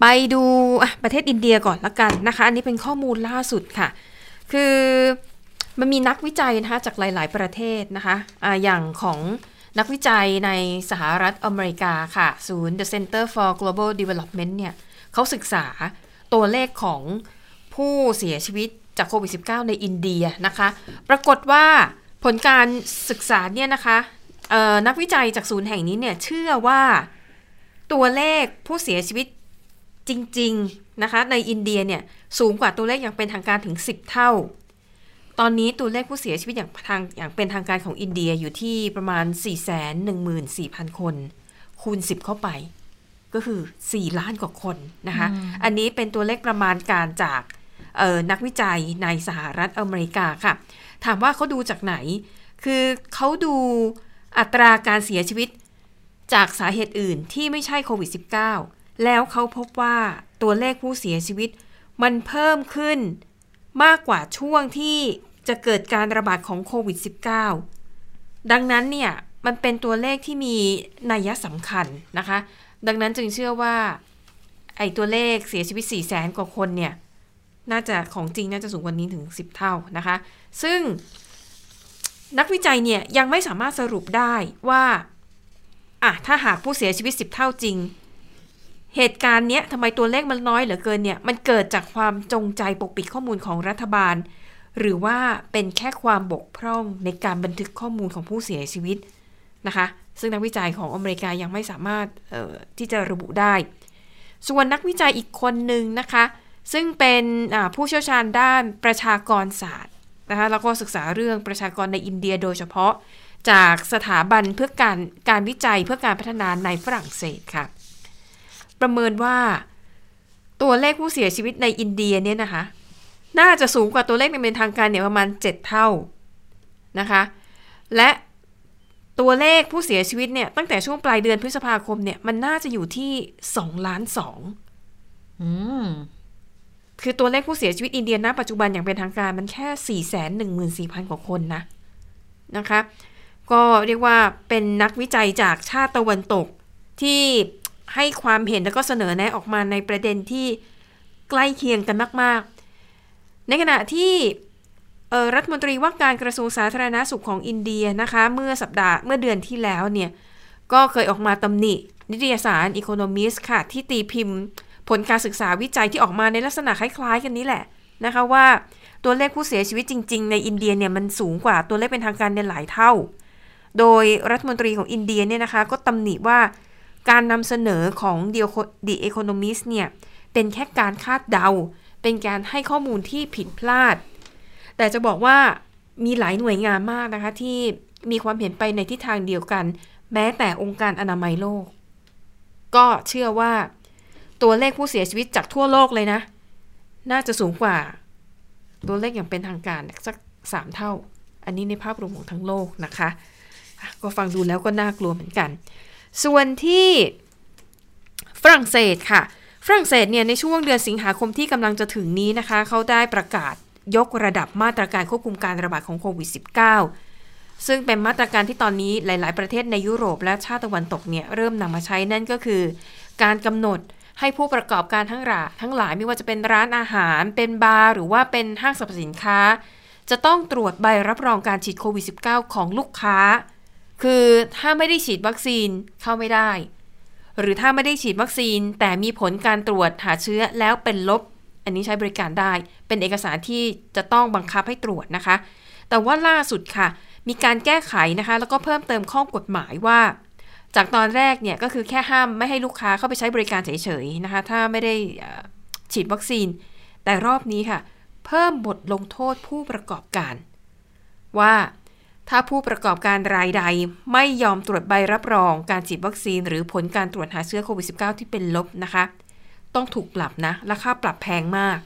ไปดูประเทศอินเดียก่อนละกันนะคะ อันนี้เป็นข้อมูลล่าสุดค่ะ คือมันมีนักวิจัยนะคะจากหลาย ๆ ประเทศนะคะอะอย่างของนักวิจัยในสหรัฐอเมริกาค่ะศูนย์ The Center for Global Development เนี่ยเขาศึกษาตัวเลขของ ผู้เสียชีวิตจากโควิด -19 ในอินเดียนะคะ ปรากฏว่าผลการศึกษาเนี่ยนะคะนักวิจัยจากศูนย์แห่งนี้เนี่ยเชื่อว่าตัวเลขผู้เสียชีวิตจริง ๆ นะคะ ในอินเดียเนี่ยสูงกว่าตัวเลขอย่างเป็นทางการถึง 10 เท่า ตอนนี้ตัวเลขผู้เสียชีวิตอย่างทางอย่างเป็นทางการของอินเดียอยู่ที่ประมาณ 414,000 คน คูณ 10 เข้าไป ก็คือ 4 ล้านกว่าคนนะคะ อันนี้เป็นตัวเลขประมาณการจาก นักวิจัยในสหรัฐอเมริกาค่ะ ถามว่าเขาดูจากไหน คือเขาดูอัตราการเสียชีวิต จากสาเหตุอื่นที่ไม่ใช่โควิด -19 แล้วเขาพบว่าตัวเลขผู้เสียชีวิต มันเพิ่มขึ้นมากกว่าช่วงที่จะเกิดการระบาดของโควิด -19 ดังนั้นเนี่ย มันเป็นตัวเลขที่มีนัยสำคัญนะคะ ดังนั้นจึงเชื่อว่า ไอ้ตัวเลขเสียชีวิต 4 0 0แสนกว่าคนเนี่ย น่าจะของจริงน่าจะสูงกว่านี้ถึง 10 เท่านะคะ ซึ่งนักวิจัยเนี่ยยังไม่สามารถสรุปได้ว่าอะถ้าหากผู้เสียชีวิต 10 เท่าจริง เหตุการณ์เนี้ยทำไมตัวเลขมันน้อยเหลือเกินเนี่ยมันเกิดจากความจงใจปกปิดข้อมูลของรัฐบาล หรือว่าเป็นแค่ความบกพร่องในการบันทึกข้อมูลของผู้เสียชีวิตนะคะ ซึ่งนักวิจัยของอเมริกายังไม่สามารถที่จะระบุได้ ส่วนนักวิจัยอีกคนหนึ่งนะคะ ซึ่งเป็นผู้เชี่ยวชาญด้านประชากรศาสตร์นะคะแล้วก็ศึกษาเรื่องประชากรในอินเดียโดยเฉพาะจากสถาบันเพื่อการการวิจัยเพื่อการพัฒนาในฝรั่งเศสค่ะ ประเมินว่าตัวเลขผู้เสียชีวิตในอินเดียเนี่ยนะคะ น่าจะสูงกว่าตัวเลขในเป็นทางการเนี่ยประมาณ 7 เท่านะคะ และตัวเลขผู้เสียชีวิตเนี่ยตั้งแต่ช่วงปลายเดือนพฤษภาคมเนี่ยมันน่าจะอยู่ที่ 2 ล้านสอง คือตัวเลขผู้เสียชีวิตอินเดียณปัจจุบันอย่างเป็นทางการมันแค่ 4 1 4 0 0 0 กว่าคนนะนะคะ ก็เรียกว่าเป็นนักวิจัยจากชาติตะวันตกที่ให้ความเห็นแล้วก็เสนอแนะออกมาในประเด็นที่ใกล้เคียงกันมาก ๆ ในขณะที่รัฐมนตรีว่าการกระทรวงสาธารณาสุขของอินเดียนะคะ เมื่อสัปดาห์เมื่อเดือนที่แล้วเนี่ย ก็เคยออกมาตำหนิ นิตยสาร Economist ค่ะ ที่ตีพิมพ์ ผลการศึกษาวิจัยที่ออกมาในลักษณะคล้ายๆ กันนี้แหละนะคะว่าตัวเลขผู้เสียชีวิตจริง ๆ ในอินเดียเนี่ยมันสูงกว่าตัวเลขเป็นทางการในหลายเท่า โดยรัฐมนตรีของอินเดียเนี่ยนะคะก็ตำหนิว่าการนำเสนอของ The Economist เนี่ยเป็นแค่การคาดเดา เป็นการให้ข้อมูลที่ผิดพลาด แต่จะบอกว่ามีหลายหน่วยงานมากนะคะที่มีความเห็นไปในทิศทางเดียวกัน แม้แต่องค์การอนามัยโลก ก็เชื่อว่า ตัวเลขผู้เสียชีวิตจากทั่วโลกเลยนะ น่าจะสูงกว่า ตัวเลขอย่างเป็นทางการสักสามเท่า อันนี้ในภาพรวมของทั้งโลกนะคะ ก็ฟังดูแล้วก็น่ากลัวเหมือนกัน ส่วนที่ฝรั่งเศสค่ะ ฝรั่งเศสเนี่ยในช่วงเดือนสิงหาคมที่กำลังจะถึงนี้นะคะ เขาได้ประกาศยกระดับมาตรการควบคุมการระบาดของโควิด -19 ซึ่งเป็นมาตรการที่ตอนนี้หลาย ๆ ประเทศในยุโรปและชาติตะวันตกเนี่ยเริ่มนำมาใช้นั่นก็คือ การกำหนด ให้ผู้ประกอบการทั้งหลายทั้งหลายไม่ว่าจะเป็นร้านอาหารเป็นบาร์หรือว่าเป็นห้างสรรพสินค้า จะต้องตรวจใบรับรองการฉีดโควิด -19 ของลูกค้า คือถ้าไม่ได้ฉีดวัคซีนเข้าไม่ได้ หรือถ้าไม่ได้ฉีดวัคซีน แต่มีผลการตรวจหาเชื้อแล้วเป็นลบ อันนี้ใช้บริการได้ เป็นเอกสารที่จะต้องบังคับให้ตรวจนะคะ แต่ว่าล่าสุดค่ะ มีการแก้ไขนะคะ แล้วก็เพิ่มเติมข้อกฎหมายว่า จากตอนแรกเนี่ยก็คือแค่ห้ามไม่ให้ลูกค้าเข้าไปใช้บริการเฉยๆนะคะ ถ้าไม่ได้ฉีดวัคซีน แต่รอบนี้ค่ะ เพิ่มบทลงโทษผู้ประกอบการ ว่าถ้าผู้ประกอบการรายใดไม่ยอมตรวจใบรับรองการฉีดวัคซีน หรือผลการตรวจหาเชื้อโควิด -19 ที่เป็นลบนะคะ ต้องถูกปรับนะราคาปรับแพงมาก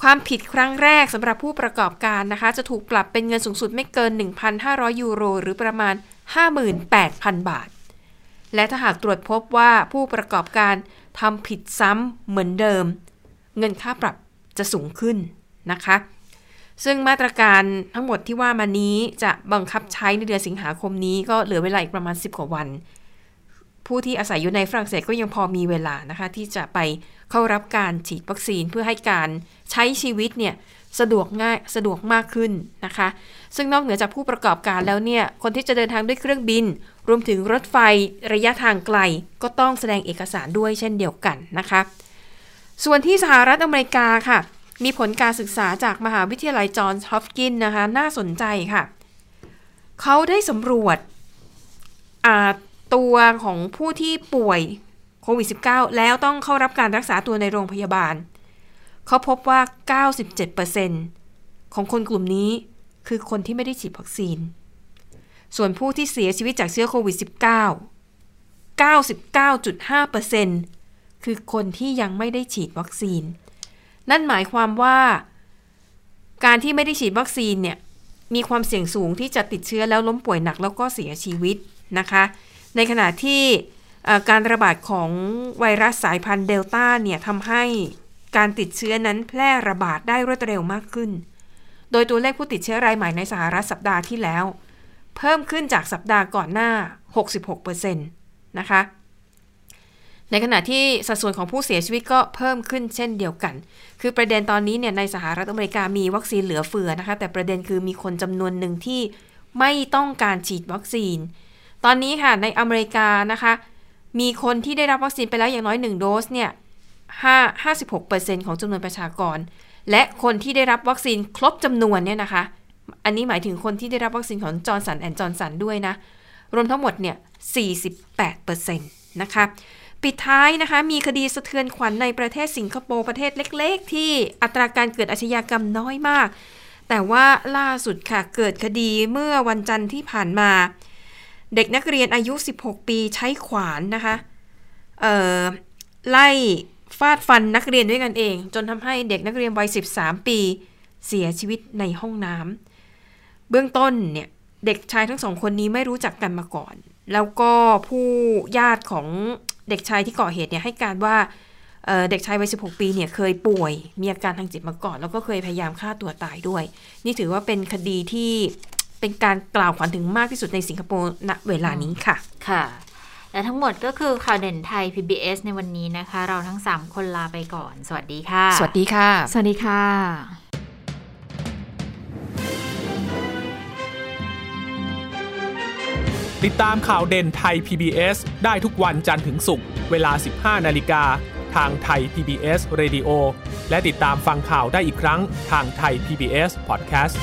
ความผิดครั้งแรกสำหรับผู้ประกอบการนะคะ จะถูกปรับเป็นเงินสูงสุดไม่เกิน 1,500 ยูโร หรือประมาณ 58,000 บาท และถ้าหากตรวจพบว่าผู้ประกอบการทำผิดซ้ำเหมือนเดิม เงินค่าปรับจะสูงขึ้นนะคะ ซึ่งมาตรการทั้งหมดที่ว่ามานี้จะบังคับใช้ในเดือนสิงหาคมนี้ก็เหลือเวลาอีกประมาณ 10 กว่าวัน ผู้ที่อาศัยอยู่ในฝรั่งเศสก็ยังพอมีเวลานะคะ ที่จะไปเข้ารับการฉีดวัคซีนเพื่อให้การใช้ชีวิตเนี่ย สะดวกง่ายสะดวกมากขึ้นนะคะ ซึ่งนอกเหนือจากผู้ประกอบการแล้วเนี่ย คนที่จะเดินทางด้วยเครื่องบิน รวมถึงรถไฟระยะทางไกล ก็ต้องแสดงเอกสารด้วยเช่นเดียวกันนะคะ ส่วนที่สหรัฐอเมริกาค่ะ มีผลการศึกษาจากมหาวิทยาลัยจอห์นส์ฮอปกินนะคะ น่าสนใจค่ะ เขาได้สำรวจอาตัวของผู้ที่ป่วยโควิด -19 แล้วต้องเข้ารับการรักษาตัวในโรงพยาบาล เขาพบว่า 97%ของคนกลุ่มนี้คือคนที่ไม่ได้ฉีดวัคซีน ส่วนผู้ที่เสียชีวิตจากเชื้อโควิด -19 99.5%คือคนที่ยังไม่ได้ฉีดวัคซีน นั่นหมายความว่า การที่ไม่ได้ฉีดวัคซีนเนี่ยมีความเสี่ยงสูงที่จะติดเชื้อแล้วล้มป่วยหนักแล้วก็เสียชีวิตนะคะ ในขณะที่การระบาดของไวรัสสายพันธุ์เดลต้าเนี่ยทำให้ การติดเชื้อนั้นแพร่ระบาดได้รวดเร็วมากขึ้น โดยตัวเลขผู้ติดเชื้อรายใหม่ในสหรัฐสัปดาห์ที่แล้ว เพิ่มขึ้นจากสัปดาห์ก่อนหน้า 66%นะคะ ในขณะที่สัดส่วนของผู้เสียชีวิตก็เพิ่มขึ้นเช่นเดียวกัน คือประเด็นตอนนี้เนี่ยในสหรัฐอเมริกามีวัคซีนเหลือเฟือนะคะ แต่ประเด็นคือมีคนจำนวนหนึ่งที่ไม่ต้องการฉีดวัคซีน ตอนนี้ค่ะในอเมริกานะคะ มีคนที่ได้รับวัคซีนไปแล้วอย่างน้อย1โดสเนี่ย 5 56%ของจำนวนประชากร และคนที่ได้รับวัคซีนครบจำนวนเนี่ยนะคะ อันนี้หมายถึงคนที่ได้รับวัคซีนของ Johnson & Johnson ด้วยนะ รวมทั้งหมดเนี่ย 48%นะคะ ปิดท้ายนะคะ มีคดีสะเทือนขวัญในประเทศสิงคโปร์ประเทศเล็ก ๆ ที่อัตราการเกิดอาชญากรรมน้อยมาก แต่ว่าล่าสุดค่ะ เกิดคดีเมื่อวันจันทร์ที่ผ่านมา เด็กนักเรียนอายุ 16 ปีใช้ขวานนะคะ เอ่อ ไล่ ฟาดฟันนักเรียนด้วยกันเอง จนทำให้เด็กนักเรียนวัย 13 ปี เสียชีวิตในห้องน้ำเบื้องต้นเนี่ยเด็กชายทั้งสองคนนี้ไม่รู้จักกันมาก่อน แล้วก็ผู้ญาติของเด็กชายที่ก่อเหตุเนี่ยให้การว่าเเด็กชายวัย 16 ปีเนี่ยเคยป่วย มีอาการทางจิตมาก่อน แล้วก็เคยพยายามฆ่าตัวตายด้วย นี่ถือว่าเป็นคดีที่เป็นการกล่าวขวัญถึงมากที่สุดในสิงคโปร์ณเวลานี้ค่ะ ค่ะ และทั้งหมดก็คือข่าวเด่นไทย PBS ในวันนี้นะคะ เราทั้ง 3 คนลาไปก่อน สวัสดีค่ะ สวัสดีค่ะ สวัสดีค่ะ ติดตามข่าวเด่นไทย PBS ได้ทุกวันจันทร์ถึงศุกร์เวลา 15 นาฬิกาทางไทย PBS Radio และติดตามฟังข่าวได้อีกครั้งทางไทย PBS Podcast